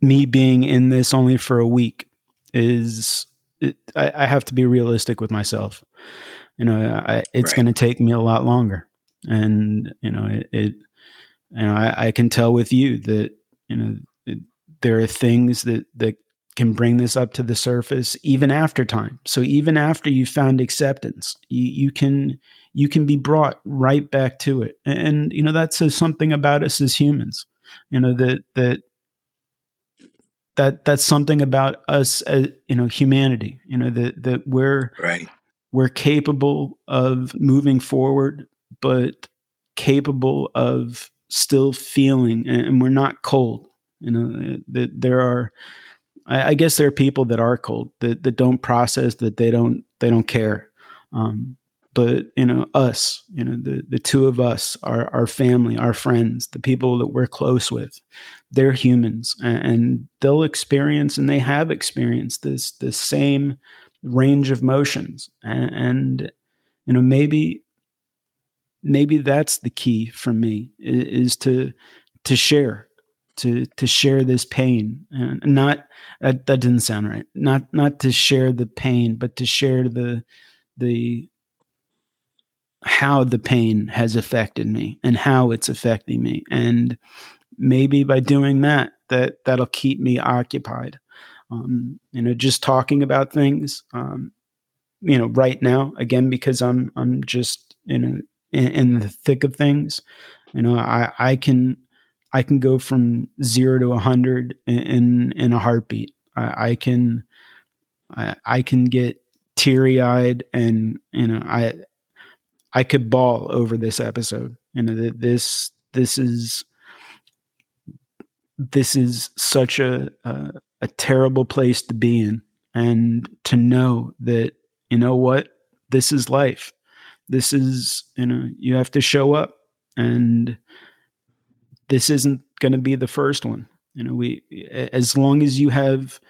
me being in this only for a week is it, I, I, have to be realistic with myself. You know, I, it's right. going to take me a lot longer, and you know, it. it you know, I, I, can tell with you that you know it, there are things that that can bring this up to the surface even after time. So even after you found acceptance, you, you can you can be brought right back to it, and, and you know that says something about us as humans. You know that that that that's something about us as you know humanity you know that that we're right. we're capable of moving forward but capable of still feeling and, we're not cold you know that there are I, I, guess there are people that are cold that, that don't process that they don't they don't care. Um, but you know us you know the the two of us our our family our friends the people that we're close with they're humans and they'll experience and they have experienced this the same range of motions and, and, you know maybe maybe that's the key for me is, is to to share to to share this pain and not that, that didn't sound right not not to share the pain but to share the the how the pain has affected me and how it's affecting me. And maybe by doing that that that'll keep me occupied. Um, you know just talking about things um, you know right now again because i'm i'm just you know in, in the thick of things you know i i can i can go from zero to a hundred in in a heartbeat. I, I can I, I can get teary eyed and you know i i could bawl over this episode. Know this this is this is such a, a, a terrible place to be in and to know that you know what? This is life. This is you know you have to show up. And this isn't going to be the first one. You know we as long as you have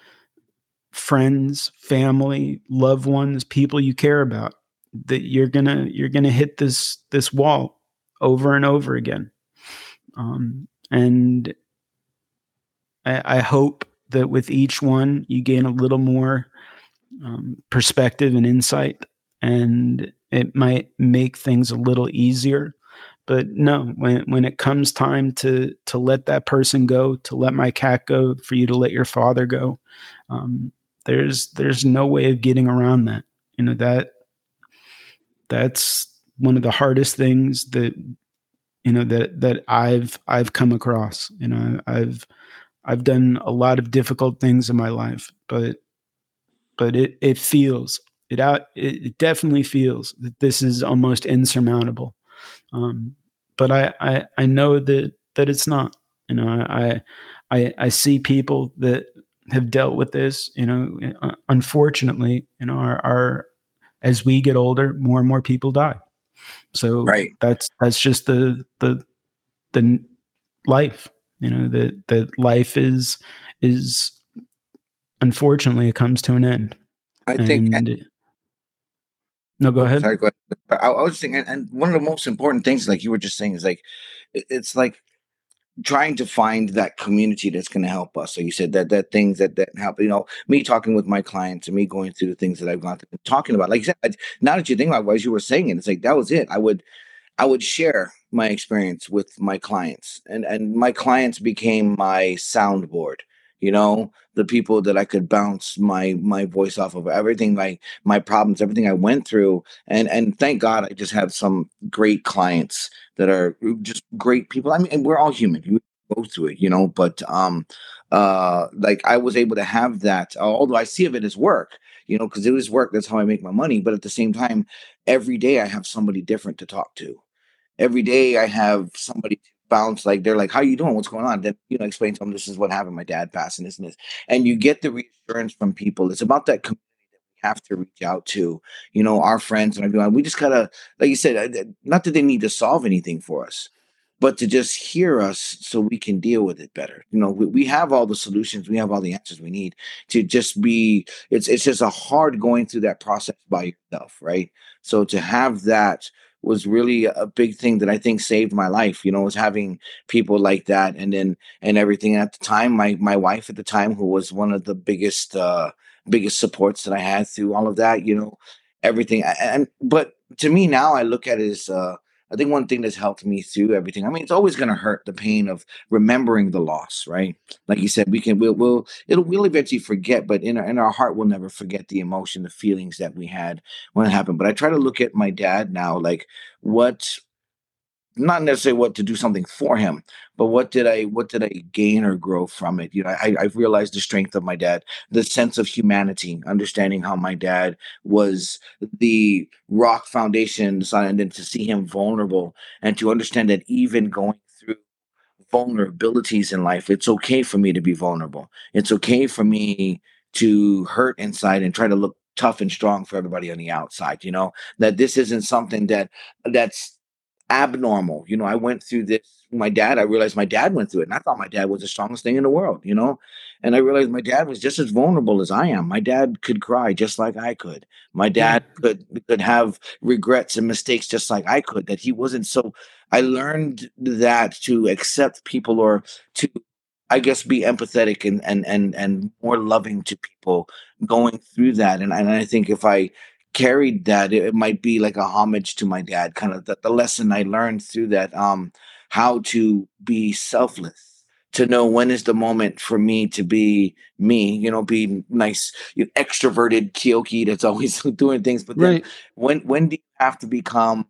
friends family loved ones people you care about that you're gonna you're gonna hit this this wall over and over again um, and I, I hope that with each one you gain a little more um, perspective and insight, and it might make things a little easier. But no, when when it comes time to to let that person go, to let my cat go, for you to let your father go, um, there's there's no way of getting around that. You know that that's one of the hardest things that you know that that I've I've come across. You know, I've I've done a lot of difficult things in my life, but but it it feels it out it definitely feels that this is almost insurmountable. Um, but I, I I know that that it's not. You know, I I I see people that have dealt with this. You know, unfortunately, you know, our, our as we get older, more and more people die. So right. that's that's just the the the life you know that that life is is unfortunately it comes to an end i think and, no go ahead sorry go ahead I, I was thinking and one of the most important things like you were just saying is like it's like trying to find that community that's going to help us. So you said that that things that that help. You know, me talking with my clients and me going through the things that I've gone through, and talking about. Like you said, now that you think about it, as you were saying, it, it's like that was it. I would, I would share my experience with my clients and and my clients became my soundboard you know the people that i could bounce my my voice off of everything my my problems everything i went through. And and thank god i just have some great clients that are just great people. I mean we're all human. We go through it you know but um uh like i was able to have that although i see of it as work you know because it was work that's how i make my money but at the same time every day i have somebody different to talk to. Every day I have somebody bounce like they're like, "How are you doing? What's going on?" Then you know, explain to them this is what happened. My dad passed and this and this, and you get the reassurance from people. It's about that community that we have to reach out to. You know, our friends and everyone. We just gotta, like you said, uh, not that they need to solve anything for us, but to just hear us so we can deal with it better. You know, we, we have all the solutions, we have all the answers we need to just be. It's it's just a hard going through that process by yourself, right? So to have that was really a big thing that I think saved my life. You know, was having people like that, and then and everything at the time. My my wife at the time, who was one of the biggest uh biggest supports that I had through all of that. You know, everything. And but to me now, I look at it as uh, I think one thing that's helped me through everything. I mean, it's always going to hurt the pain of remembering the loss, right? Like you said, we can, we'll, we'll, it'll, we'll eventually forget, but in our, in our heart, we'll never forget the emotion, the feelings that we had when it happened. But I try to look at my dad now, like what not necessarily what to do something for him, but what did I what did I gain or grow from it? You know, I, I realized the strength of my dad, the sense of humanity, understanding how my dad was the rock foundation, and then to see him vulnerable and to understand that even going through vulnerabilities in life, it's okay for me to be vulnerable. It's okay for me to hurt inside and try to look tough and strong for everybody on the outside you know that this isn't something that that's abnormal. You know, I went through this. My dad, I realized my dad went through it, and I thought my dad was the strongest thing in the world. You know, and I realized my dad was just as vulnerable as I am. My dad could cry just like I could. My dad yeah. could could have regrets and mistakes just like I could. That he wasn't so. I learned that to accept people or to I guess be empathetic and and and and more loving to people going through that. And and I think if I carried that it, might be like a homage to my dad kind of the, the lesson i learned through that um how to be selfless to know when is the moment for me to be me you know be nice you know, extroverted Keoki that's [laughs] always doing things but then right. when when do you have to become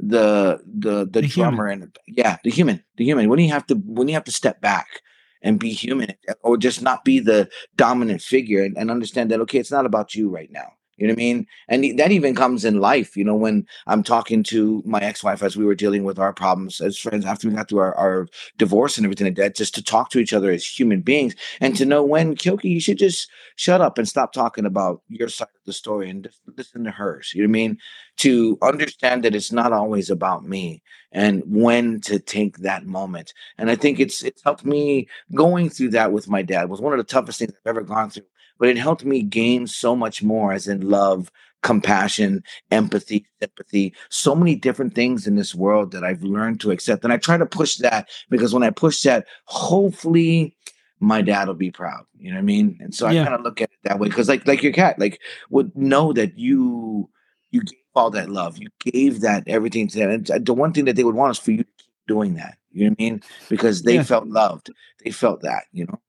the the the, the drummer human. and yeah the human the human when do you have to when you have to step back and be human or just not be the dominant figure and, and understand that okay it's not about you right now you know what I mean? And that even comes in life. You know, when I'm talking to my ex-wife as we were dealing with our problems as friends after we got through our, our divorce and everything like that, just to talk to each other as human beings and to know when Keoki, you should just shut up and stop talking about your side of the story and just listen to hers. You know what I mean? To understand that it's not always about me and when to take that moment. And I think it's it's helped me going through that with my dad was one of the toughest things I've ever gone through but it helped me gain so much more as in love, compassion, empathy, sympathy, so many different things in this world that I've learned to accept. And I try to push that because when I push that, hopefully my dad will be proud. You know what I mean? And so I kind of look at it that way because like like your cat, like would know that you you gave all that love, you gave that everything to them. And uh, the one thing that they would want is for you to keep doing that. You know what I mean? Because they yeah. felt loved. They felt that, you know.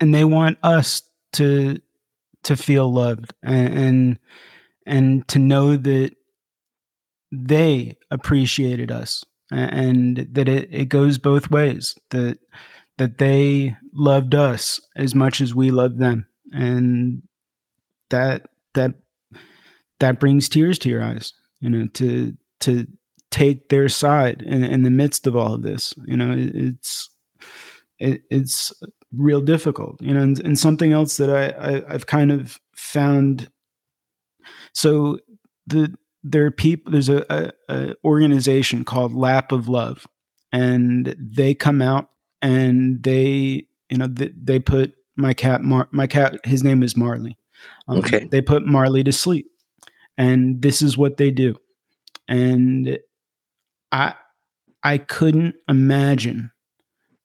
And they want us to to feel loved and, and and to know that they appreciated us and that it, it goes both ways that that they loved us as much as we loved them and that that that brings tears to your eyes you know to to take their side in, in the midst of all of this you know it, it's it, it's real difficult you know and, and something else that I, I i've kind of found so the there are people there's a, a, a, organization called lap of love and they come out and they you know they, they put my cat Mar- my cat his name is marley. Um, okay. they put marley to sleep and this is what they do and i i couldn't imagine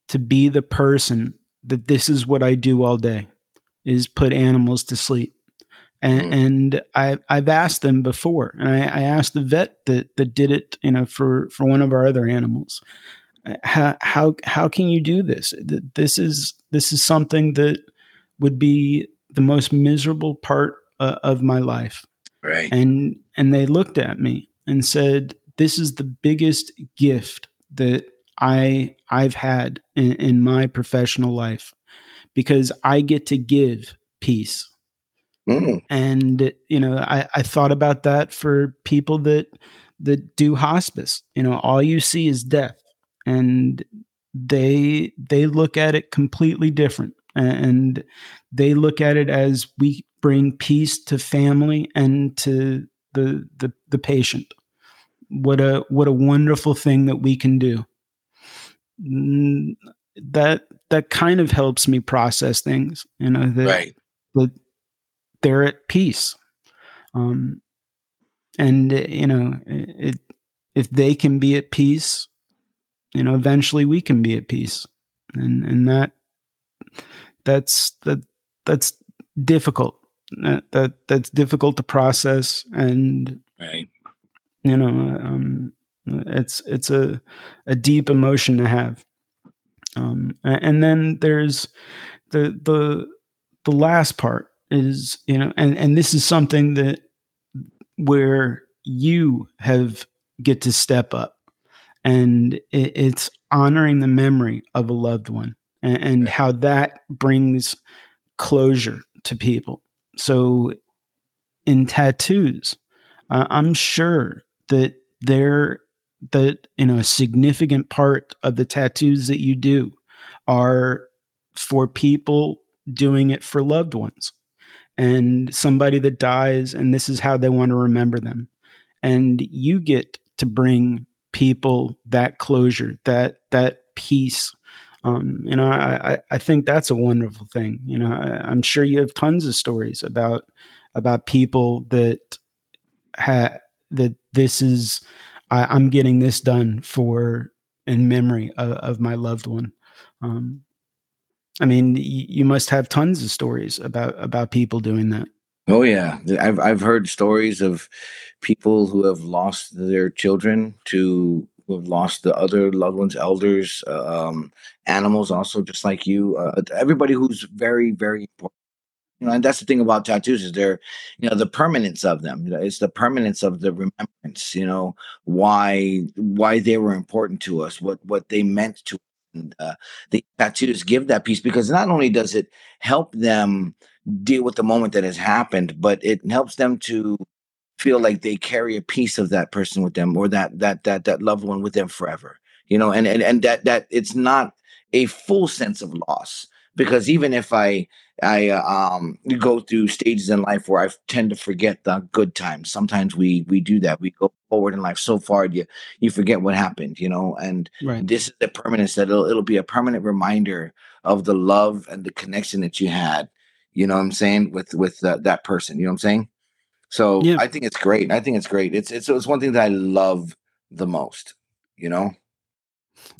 to be the person that this is what I do all day is put animals to sleep. and, mm. and I, I've asked them before, and I, I, asked the vet that that did it, you know, for for one of our other animals. How how how can you do this? This is this is something that would be the most miserable part uh, of my life. Right. And and they looked at me and said, "This is the biggest gift that I I've had in, in my professional life because I get to give peace." Mm. And you know, I, I thought about that for people that that do hospice. You know, all you see is death, and they they look at it completely different, and they look at it as we bring peace to family and to the the, the patient. What a what a wonderful thing that we can do. That that kind of helps me process things. You know that, right. that they're at peace. Um, and you know, it, if they can be at peace, you know, eventually we can be at peace, and and that that's that that's difficult. That, that that's difficult to process, and right. you know, um, it's it's a a deep emotion to have. Um, and then there's the the the last part is you know and and this is something that where you have get to step up. And it, it's honoring the memory of a loved one and, and how that brings closure to people. So in tattoos uh, i'm sure that there that you know a significant part of the tattoos that you do are for people doing it for loved ones. And somebody that dies and this is how they want to remember them. And you get to bring people that closure that that peace. Um, you know I, I think that's a wonderful thing. You know I, i'm sure you have tons of stories about about people that had that this is I, am getting this done for in memory of, of my loved one um, I mean, you must have tons of stories about about people doing that. Oh yeah, I've I've heard stories of people who have lost their children to who have lost the other loved ones, elders, uh, um, animals, also just like you. Uh, everybody who's very very important. You know, and that's the thing about tattoos is they're, you know, the permanence of them. It's the permanence of the remembrance. You know, why why they were important to us, what what they meant to and uh, the tattoos give that peace because not only does it help them deal with the moment that has happened, but it helps them to feel like they carry a piece of that person with them or that that that that loved one with them forever. You know, and and and that that it's not a full sense of loss because even if I I um go through stages in life where I tend to forget the good times. Sometimes we we do that. We go forward in life so far you you forget what happened, you know. And right. this is the permanence that it'll it'll be a permanent reminder of the love and the connection that you had. You know what I'm saying with with uh, that person. You know what I'm saying. So yeah. I think it's great. I think it's great. It's it's it's one thing that I love the most. You know.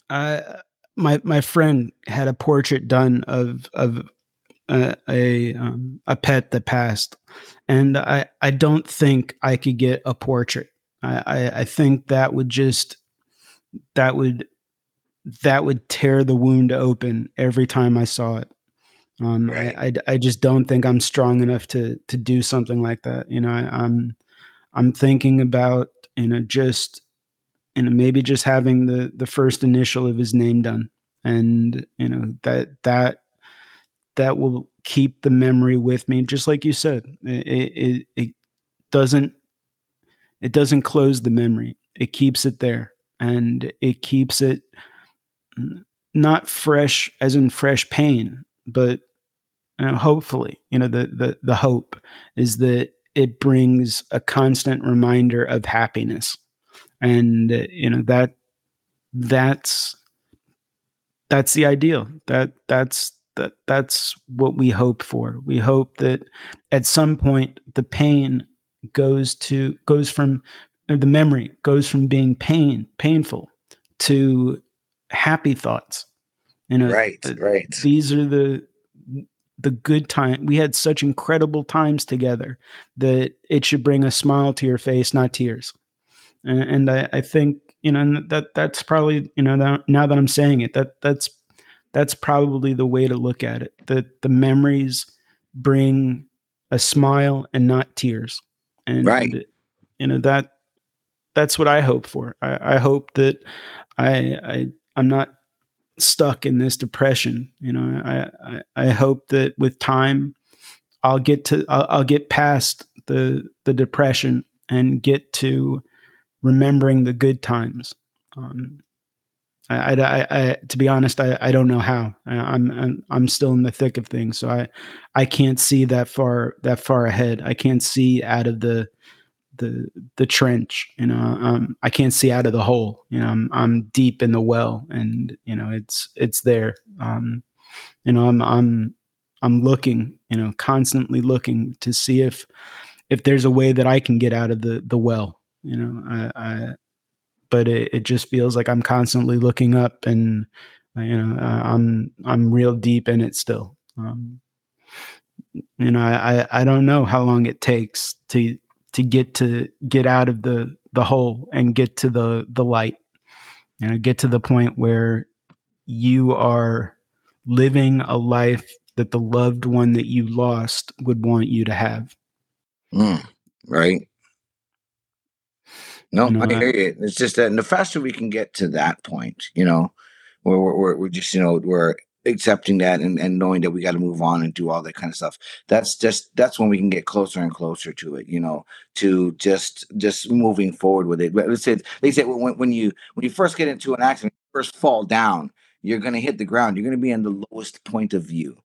Uh my my friend had a portrait done of of a a, um, a pet that passed, and I I don't think I could get a portrait. I, I I think that would just that would that would tear the wound open every time I saw it. Um, right. I, I, I just don't think I'm strong enough to to do something like that. You know, I, I'm I'm thinking about you know just know maybe just having the the first initial of his name done, and you know that that that will keep the memory with me. Just like you said it, it, it doesn't it doesn't close the memory. It keeps it there. And it keeps it not fresh as in fresh pain but you know, hopefully you know the, the the hope is that it brings a constant reminder of happiness and uh, you know that that's that's the ideal that that's that that's what we hope for we hope that at some point the pain goes to goes from the memory goes from being pain painful to happy thoughts you know right right these are the the good time. We had such incredible times together that it should bring a smile to your face, not tears. And, and I, I, think you know that that's probably you know that, now that I'm saying it, that that's that's probably the way to look at it. That the memories bring a smile and not tears. And right. you know that that's what I hope for. I, I hope that I, I I'm not stuck in this depression. You know, I, I, I hope that with time, I'll get to, I'll, I'll, get past the, the depression and get to remembering the good times. Um, I, I, I, to be honest, I, I don't know how. I, I'm, I'm, I'm still in the thick of things, so I, I can't see that far, that far ahead. I can't see out of the, the the trench you know um, i can't see out of the hole you know i'm i'm deep in the well and you know it's it's there um you know i'm i'm i'm looking you know constantly looking to see if if there's a way that i can get out of the the well you know i i but it, it just feels like i'm constantly looking up and you know i'm i'm real deep in it still. Um you know i i don't know how long it takes to to get to get out of the the hole and get to the the light. You know get to the point where you are living a life that the loved one that you lost would want you to have. Mm, right no you know, i hear you. It's just that and the faster we can get to that point you know where we're, we're, just you know we're accepting that and, and knowing that we got to move on and do all that kind of stuff that's just that's when we can get closer and closer to it you know to just just moving forward with it. But let's say they say when, when you when you first get into an accident first fall down you're going to hit the ground. You're going to be in the lowest point of view.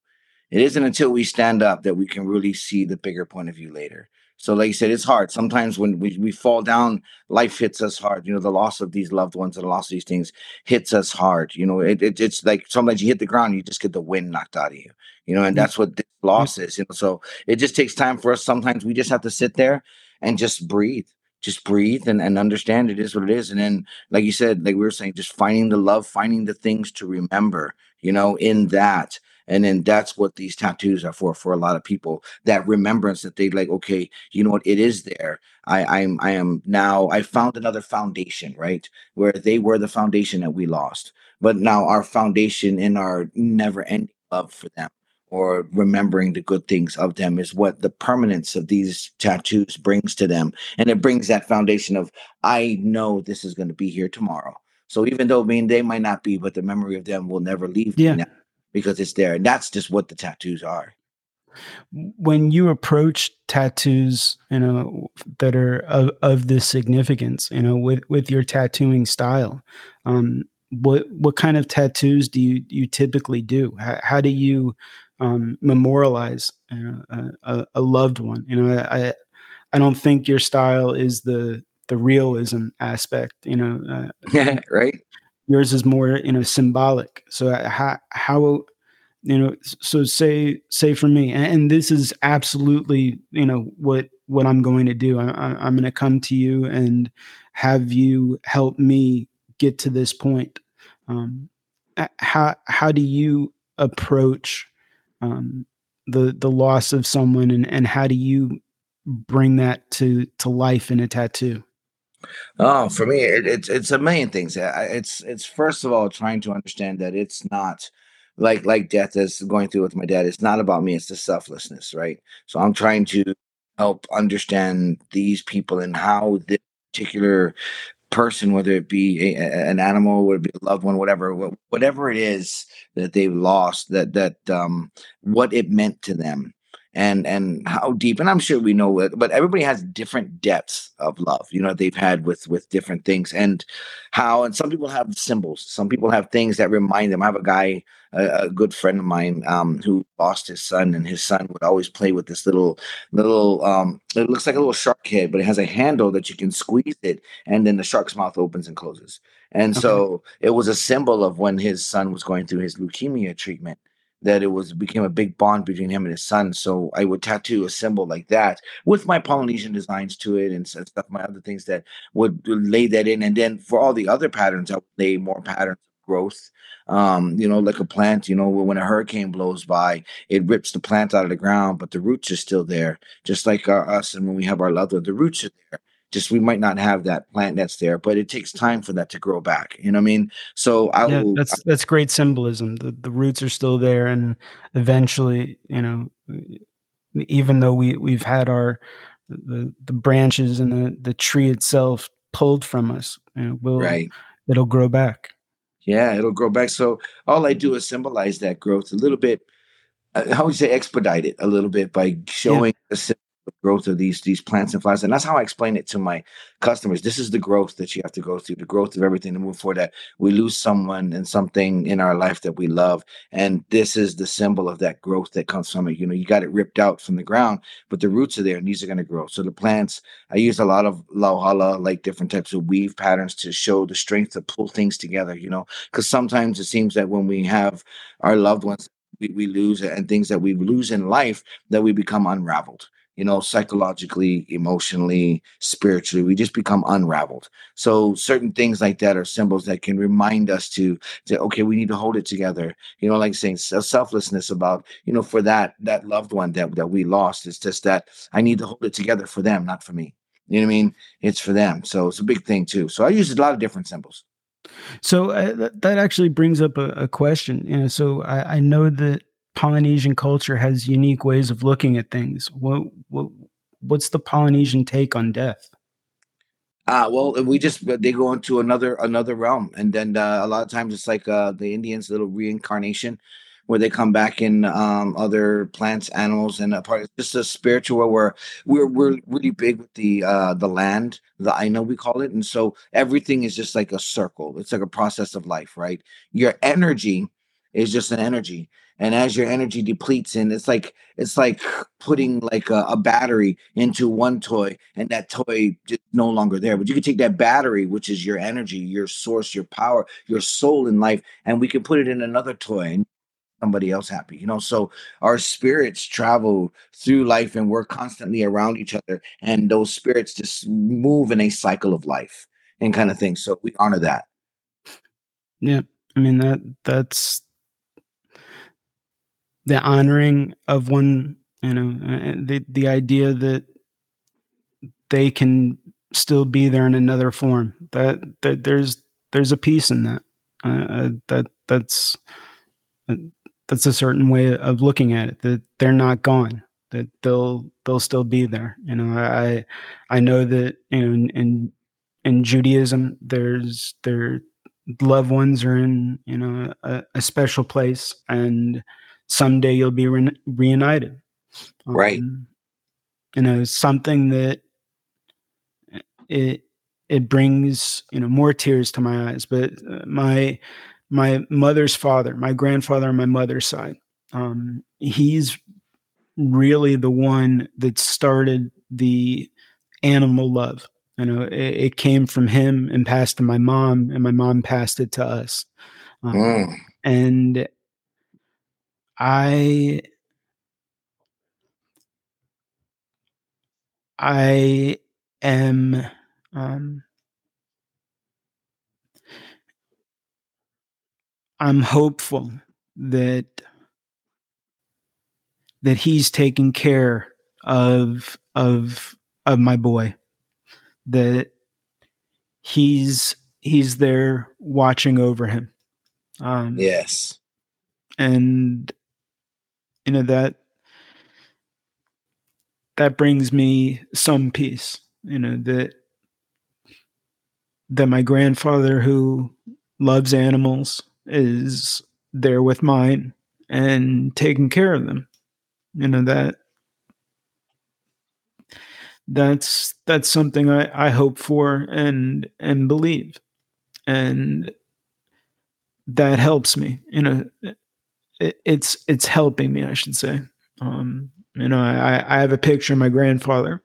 It isn't until we stand up that we can really see the bigger point of view later so, like you said, it's hard. Sometimes when we, we fall down, life hits us hard. You know, the loss of these loved ones and the loss of these things hits us hard. You know, it, it it's like sometimes you hit the ground, you just get the wind knocked out of you. You know, and mm. that's what this loss is. You know, so it just takes time for us. Sometimes we just have to sit there and just breathe. Just breathe and, and understand it is what it is. And then, like you said, like we were saying, just finding the love, finding the things to remember, you know, in that and then that's what these tattoos are for for a lot of people that remembrance that they like okay you know what? It is there. I i'm i am now i found another foundation right? Where they were the foundation that we lost but now our foundation in our never ending love for them or remembering the good things of them is what the permanence of these tattoos brings to them. And it brings that foundation of i know this is going to be here tomorrow. So even though I mean they might not be, but the memory of them will never leave yeah. me now because it's there. And that's just what the tattoos are. When you approach tattoos, you know, that are of, of this significance, you know, with, with your tattooing style, um, what what kind of tattoos do you you typically do? How, how do you um, memorialize know, a, a, loved one? You know, I I don't think your style is the the realism aspect. You know, uh, yeah, [laughs] right yours is more you know symbolic. So uh, how how you know so say say for me and, and this is absolutely you know what what i'm going to do. I, I, i'm going to come to you and have you help me get to this point. Um, how how do you approach um, the the loss of someone and and how do you bring that to to life in a tattoo Oh, for me, it, it's it's a million things. It's it's first of all trying to understand that it's not like like death is going through with my dad. It's not about me. It's the selflessness, right? So I'm trying to help understand these people and how this particular person, whether it be a, an animal, would be a loved one, whatever, whatever it is that they've lost, that that um, what it meant to them and and how deep and i'm sure we know it but everybody has different depths of love you know they've had with with different things and how and some people have symbols some people have things that remind them i have a guy a, a good friend of mine um, who lost his son and his son would always play with this little little um, it looks like a little shark head but it has a handle that you can squeeze it and then the shark's mouth opens and closes and okay. so it was a symbol of when his son was going through his leukemia treatment that it was became a big bond between him and his son. So I would tattoo a symbol like that with my Polynesian designs to it and stuff, my other things that would lay that in. And then for all the other patterns, I would lay more patterns of growth. Um, you know, like a plant, you know, when a hurricane blows by, it rips the plant out of the ground, but the roots are still there. Just like our, us, and when we have our one, the roots are there. Just we might not have that plant that's there, but it takes time for that to grow back. You know what I mean? So I yeah, will. That's that's great symbolism. The the roots are still there, and eventually, you know, even though we we've had our the the branches and the the tree itself pulled from us, you know, will right. it'll grow back. Yeah, it'll grow back. So all I do is symbolize that growth a little bit. How would you say expedite it a little bit by showing yeah. the growth of these these plants and flowers and that's how i explain it to my customers. This is the growth that you have to go through the growth of everything to move forward that we lose someone and something in our life that we love. And this is the symbol of that growth that comes from it. You know you got it ripped out from the ground but the roots are there and these are going to grow. So the plants i use a lot of lauhala like different types of weave patterns to show the strength to pull things together you know? Because sometimes it seems that when we have our loved ones we, we lose and things that we lose in life that we become unraveled you know, psychologically, emotionally, spiritually. We just become unraveled. So certain things like that are symbols that can remind us to, to okay, we need to hold it together. You know, like saying selflessness about, you know, for that that loved one that that we lost. It's just that I need to hold it together for them, not for me. You know what I mean? It's for them. So it's a big thing too. So I use a lot of different symbols. So uh, that, that actually brings up a, a question. You know, so I, I know that Polynesian culture has unique ways of looking at things. What, what what's the Polynesian take on death? Uh, well, we just they go into another another realm, and then uh, a lot of times it's like uh, the Indians' little reincarnation, where they come back in um, other plants, animals, and a part. It's just a spiritual where we're we're really big with the uh, the land, the 'āina we call it, and so everything is just like a circle. It's like a process of life, right? Your energy is just an energy and as your energy depletes and it's like it's like putting like a, a, battery into one toy and that toy just no longer there. But you can take that battery which is your energy your source your power your soul in life and we can put it in another toy and somebody else happy you know? So our spirits travel through life and we're constantly around each other and those spirits just move in a cycle of life and kind of thing. So we honor that. Yeah i mean that that's the honoring of one you know uh, the the idea that they can still be there in another form. That that there's there's a peace in that. Uh, uh, that that's uh, that's a certain way of looking at it that they're not gone that they'll they'll still be there. You know i i know that you know in in, in judaism there's their loved ones are in you know a, a special place and someday you'll be re- reunited. Um, right. You know, something that it it brings you know more tears to my eyes. But uh, my my mother's father, my grandfather on my mother's side, um, he's really the one that started the animal love. You know, it, it, came from him and passed to my mom, and my mom passed it to us. Um, mm. And I I am um, I'm hopeful that that he's taking care of of of my boy that he's he's there watching over him um yes. and you know that that brings me some peace you know that that my grandfather who loves animals is there with mine and taking care of them. You know that that's that's something I, I hope for and and believe. And that helps me you know it, it's it's helping me, I should say. Um, you know, I, I have a picture of my grandfather,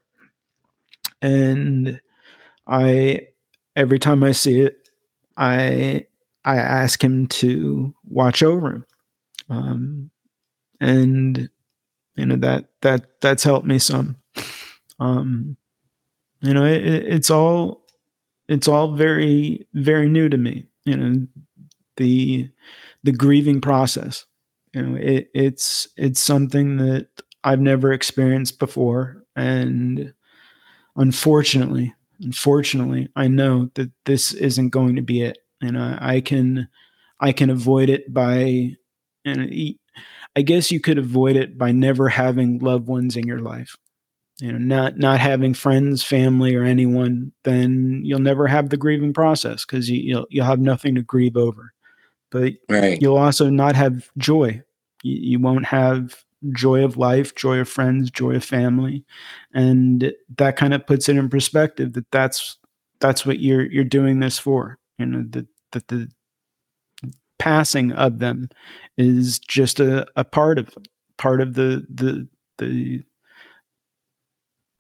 and I every time I see it, I I ask him to watch over him, um, and you know that that that's helped me some. Um, you know, it, it's all it's all very very new to me. You know, the the grieving process. You know, it, it's it's something that I've never experienced before, and unfortunately, unfortunately, I know that this isn't going to be it. And I, I can I can avoid it by and I guess you could avoid it by never having loved ones in your life. You know, not not having friends, family, or anyone, then you'll never have the grieving process because you, you'll you'll have nothing to grieve over. But right. you'll also not have joy. You, you won't have joy of life, joy of friends, joy of family, and that kind of puts it in perspective that that's that's what you're you're doing this for. You know that that the passing of them is just a, a part of part of the the the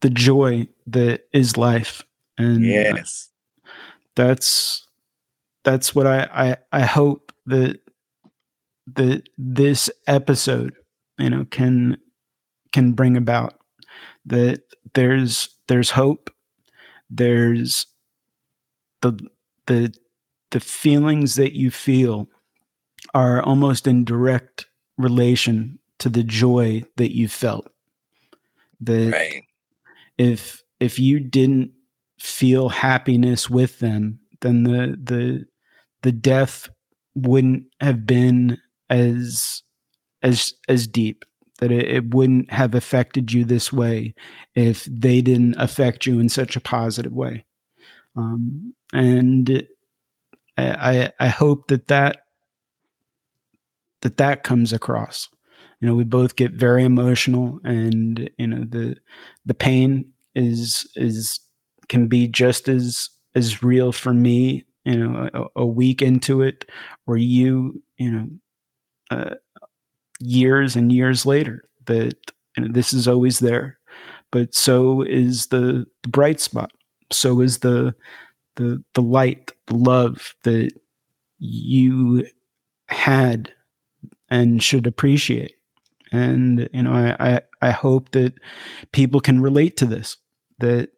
the joy that is life and yes that's that's what I, I i hope that that this episode you know can can bring about that there's there's hope there's the the the feelings that you feel are almost in direct relation to the joy that you felt. That right. if if you didn't feel happiness with them, then the the the death wouldn't have been as as as deep that it, it, wouldn't have affected you this way if they didn't affect you in such a positive way um, and I, I hope that that that that comes across. You know, we both get very emotional, and you know the the pain is is can be just as as real for me. You know, a, a week into it, or you, you know, uh, years and years later. That you know, this is always there, but so is the, the bright spot. So is the the the light, the love that you had and should appreciate. And you know, I, I, I hope that people can relate to this. That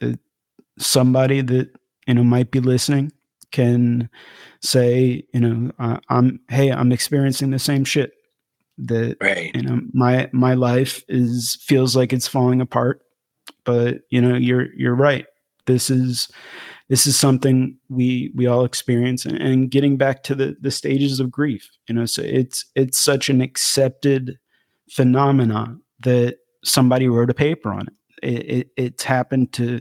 that somebody that you know might be listening can say, you know, uh, I'm hey, I'm experiencing the same shit. That right. you know, my my life is feels like it's falling apart. But you know, you're you're right. This is this is something we we all experience and, and, getting back to the the stages of grief you know so it's it's such an accepted phenomenon that somebody wrote a paper on it, it, it it's happened to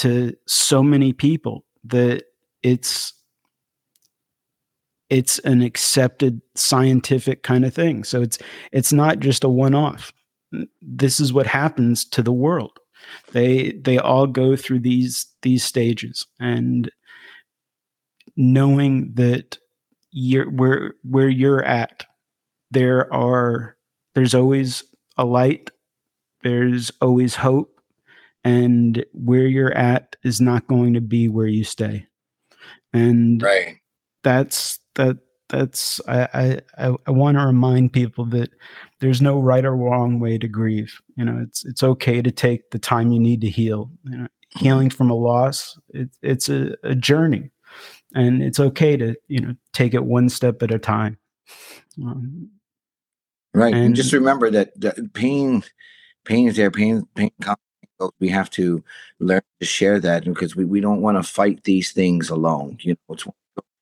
to so many people that it's it's an accepted scientific kind of thing. So it's it's not just a one off this is what happens to the world. They they all go through these these stages. And knowing that you're where where you're at there are there's always a light. There's always hope and where you're at is not going to be where you stay and right that's that that's I I I want to remind people that there's no right or wrong way to grieve. You know, it's it's okay to take the time you need to heal. You know, healing from a loss, it, it's a, a journey, and it's okay to you know take it one step at a time. Um, right, and, and, just remember that, that pain, pain is there. Pain, pain. We have to learn to share that because we, we don't want to fight these things alone. You know, it's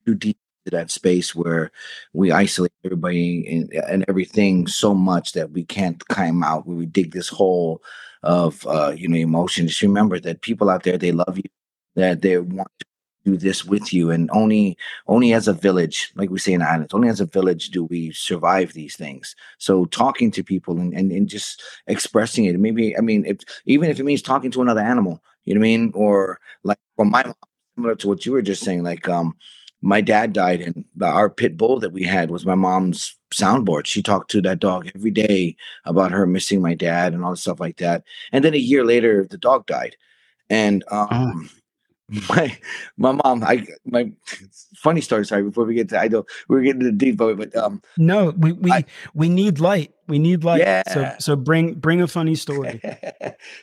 too deep that space where we isolate everybody and, and everything so much that we can't climb out we dig this hole of uh, you know emotions remember that people out there they love you that they want to do this with you. And only only as a village like we say in islands only as a village do we survive these things. So talking to people and, and, and just expressing it. Maybe i mean if even if it means talking to another animal you know what i mean? Or like for my mom similar to what you were just saying like um my dad died and our pit bull that we had was my mom's soundboard. She talked to that dog every day about her missing my dad and all the stuff like that. And then a year later the dog died. And ah. um, [laughs] my my mom i my funny story sorry before we get to i know we're getting to deep of but um no we we I, we need light we need light. Yeah. so so bring bring a funny story. [laughs]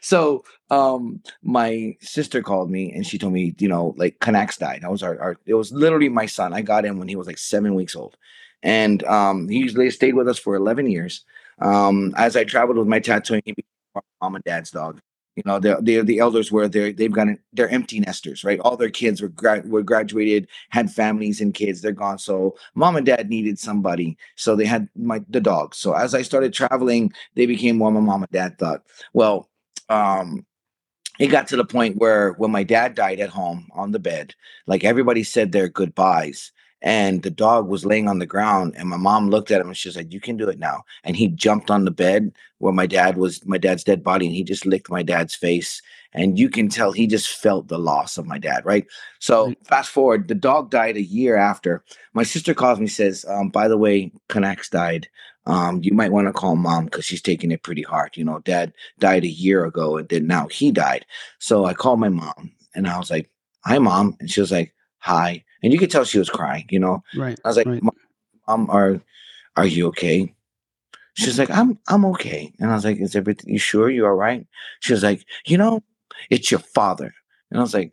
So um my sister called me and she told me you know like Kanax died. That was our, our it was literally my son. I got him when he was like seven weeks old. And um he usually stayed with us for 11 years. Um as i traveled with my tattooing he became mom and dad's dog you know they're, they're the elders were they they've got they're empty nesters right? All their kids were gra- were graduated had families and kids they're gone. So mom and dad needed somebody so they had my the dogs so as i started traveling they became what my mom and dad thought. Well um it got to the point where when my dad died at home on the bed like everybody said their goodbyes and the dog was laying on the ground and my mom looked at him and she was like you can do it now. And he jumped on the bed where my dad was my dad's dead body and he just licked my dad's face and you can tell he just felt the loss of my dad right? So fast forward the dog died a year after. My sister calls me says um, by the way Kanax died. Um, you might want to call mom because she's taking it pretty hard. You know dad died a year ago and then now he died. So i called my mom and i was like hi mom. And she was like hi and you could tell she was crying. You know, right? I was like, right. "Mom, are are you okay?" She's like, "I'm I'm okay," and I was like, "Is everything? You sure you're all right?" She was like, "You know, it's your father," and I was like,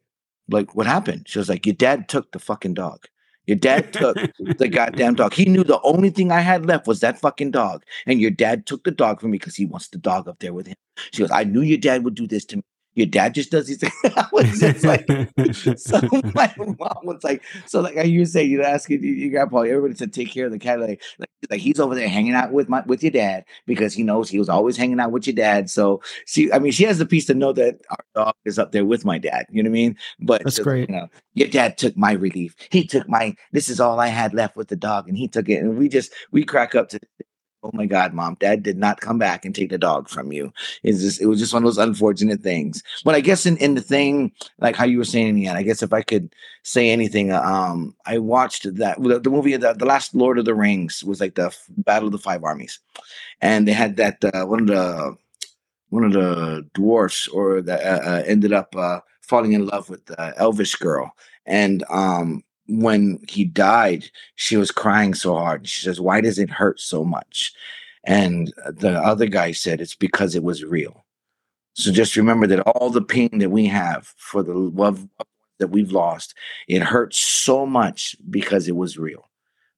"Like what happened?" She was like, "Your dad took the fucking dog." Your dad took [laughs] the goddamn dog. He knew the only thing I had left was that fucking dog. And your dad took the dog from me because he wants the dog up there with him. She goes, I knew your dad would do this to me your dad just does these things. I was just like, so my mom was like, so like you were saying, you know, asking your grandpa, everybody said take care of the cat. Like, like, like, he's over there hanging out with my with your dad because he knows he was always hanging out with your dad. So she, I mean, she has the peace to know that our dog is up there with my dad. You know what I mean? But that's great. You know, your dad took my relief. He took my. This is all I had left with the dog, and he took it. And we just we crack up to oh my god mom dad did not come back and take the dog from you. It's just it was just one of those unfortunate things. But i guess in, in the thing like how you were saying end i guess if i could say anything uh, um i watched that the, the movie the, the last lord of the rings was like the battle of the five armies. And they had that uh, one of the one of the dwarfs or that uh, uh, ended up uh, falling in love with the elvish girl. And um when he died, she was crying so hard. She says, Why does it hurt so much? And the other guy said, It's because it was real. So just remember that all the pain that we have for the love that we've lost, it hurts so much because it was real.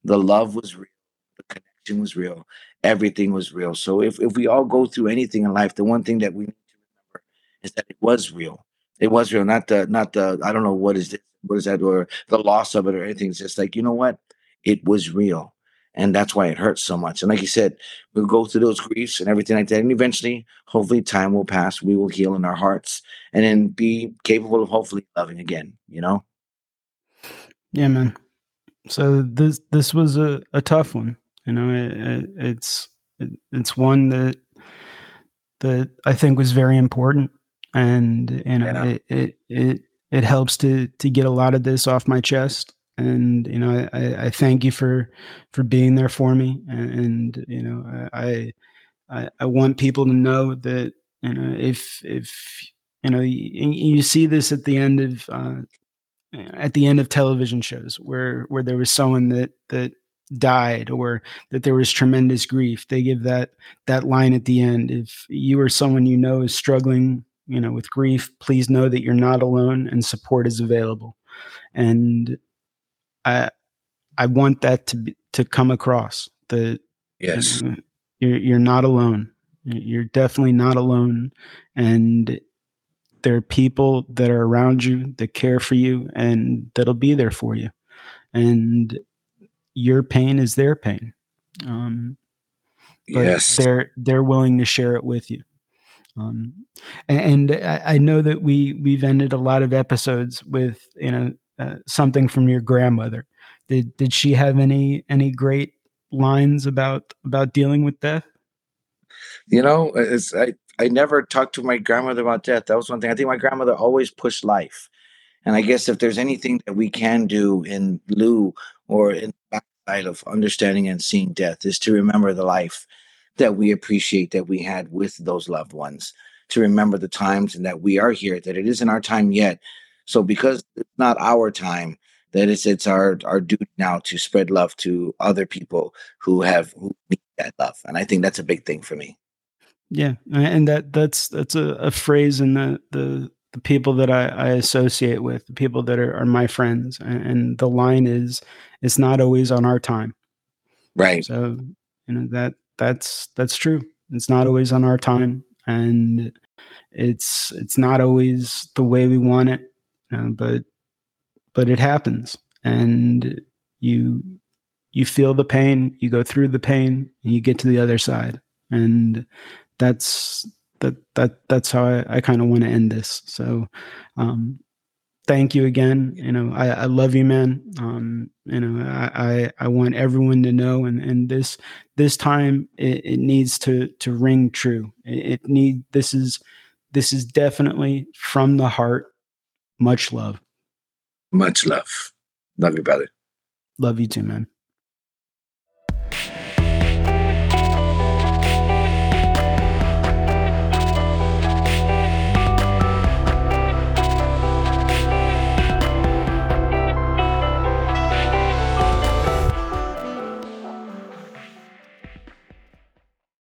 The love was real, the connection was real, everything was real. So if, if we all go through anything in life, the one thing that we need to remember is that it was real. It was real, not the not the I don't know what is what is that or the loss of it or anything. It's just like, you know what? It was real. And that's why it hurts so much. And like you said, we'll go through those griefs and everything like that. And eventually, hopefully, time will pass. We will heal in our hearts and then be capable of hopefully loving again, you know? Yeah, man. So this this was a, a tough one. You know, it, it, it's it, it's one that that I think was very important, and you know, yeah. it, it it it helps to to get a lot of this off my chest. And you know I, I thank you for for being there for me. And, and you know I, I, I want people to know that you know if if you know you, you see this at the end of uh, at the end of television shows where where there was someone that that died or that there was tremendous grief they give that that line at the end. If you or someone you know is struggling you know with grief please know that you're not alone and support is available. And i i want that to be to come across that yes. you know, you're you're not alone. You're definitely not alone. And there are people that are around you that care for you and that'll be there for you. And your pain is their pain. Um, but yes. they're they're willing to share it with you um, and, I, know that we we've ended a lot of episodes with you know uh, something from your grandmother. Did did she have any any great lines about about dealing with death? You know, it's I I never talked to my grandmother about death. That was one thing. I think my grandmother always pushed life. And I guess if there's anything that we can do in lieu or in the backside of understanding and seeing death is to remember the life that we appreciate that we had with those loved ones to remember the times and that we are here that it isn't our time yet So because it's not our time, that it's it's our our duty now to spread love to other people who have who need that love, and I think that's a big thing for me. Yeah, and that that's that's a, a phrase in the the the people that I, I associate with, the people that are, are my friends, and, and the line is, "It's not always on our time." Right. So you know that that's that's true. It's not always on our time, and it's it's not always the way we want it, know, but but it happens, and you you feel the pain, you go through the pain, and you get to the other side, and that's that that that's how I, I kind of want to end this. So um, thank you again. You know, I, I love you, man. Um, you know, I, I, I want everyone to know, and and this this time it, it needs to to ring true. It, it need this is this is definitely from the heart. Much love. Much love. Love you, brother. Love you too, man.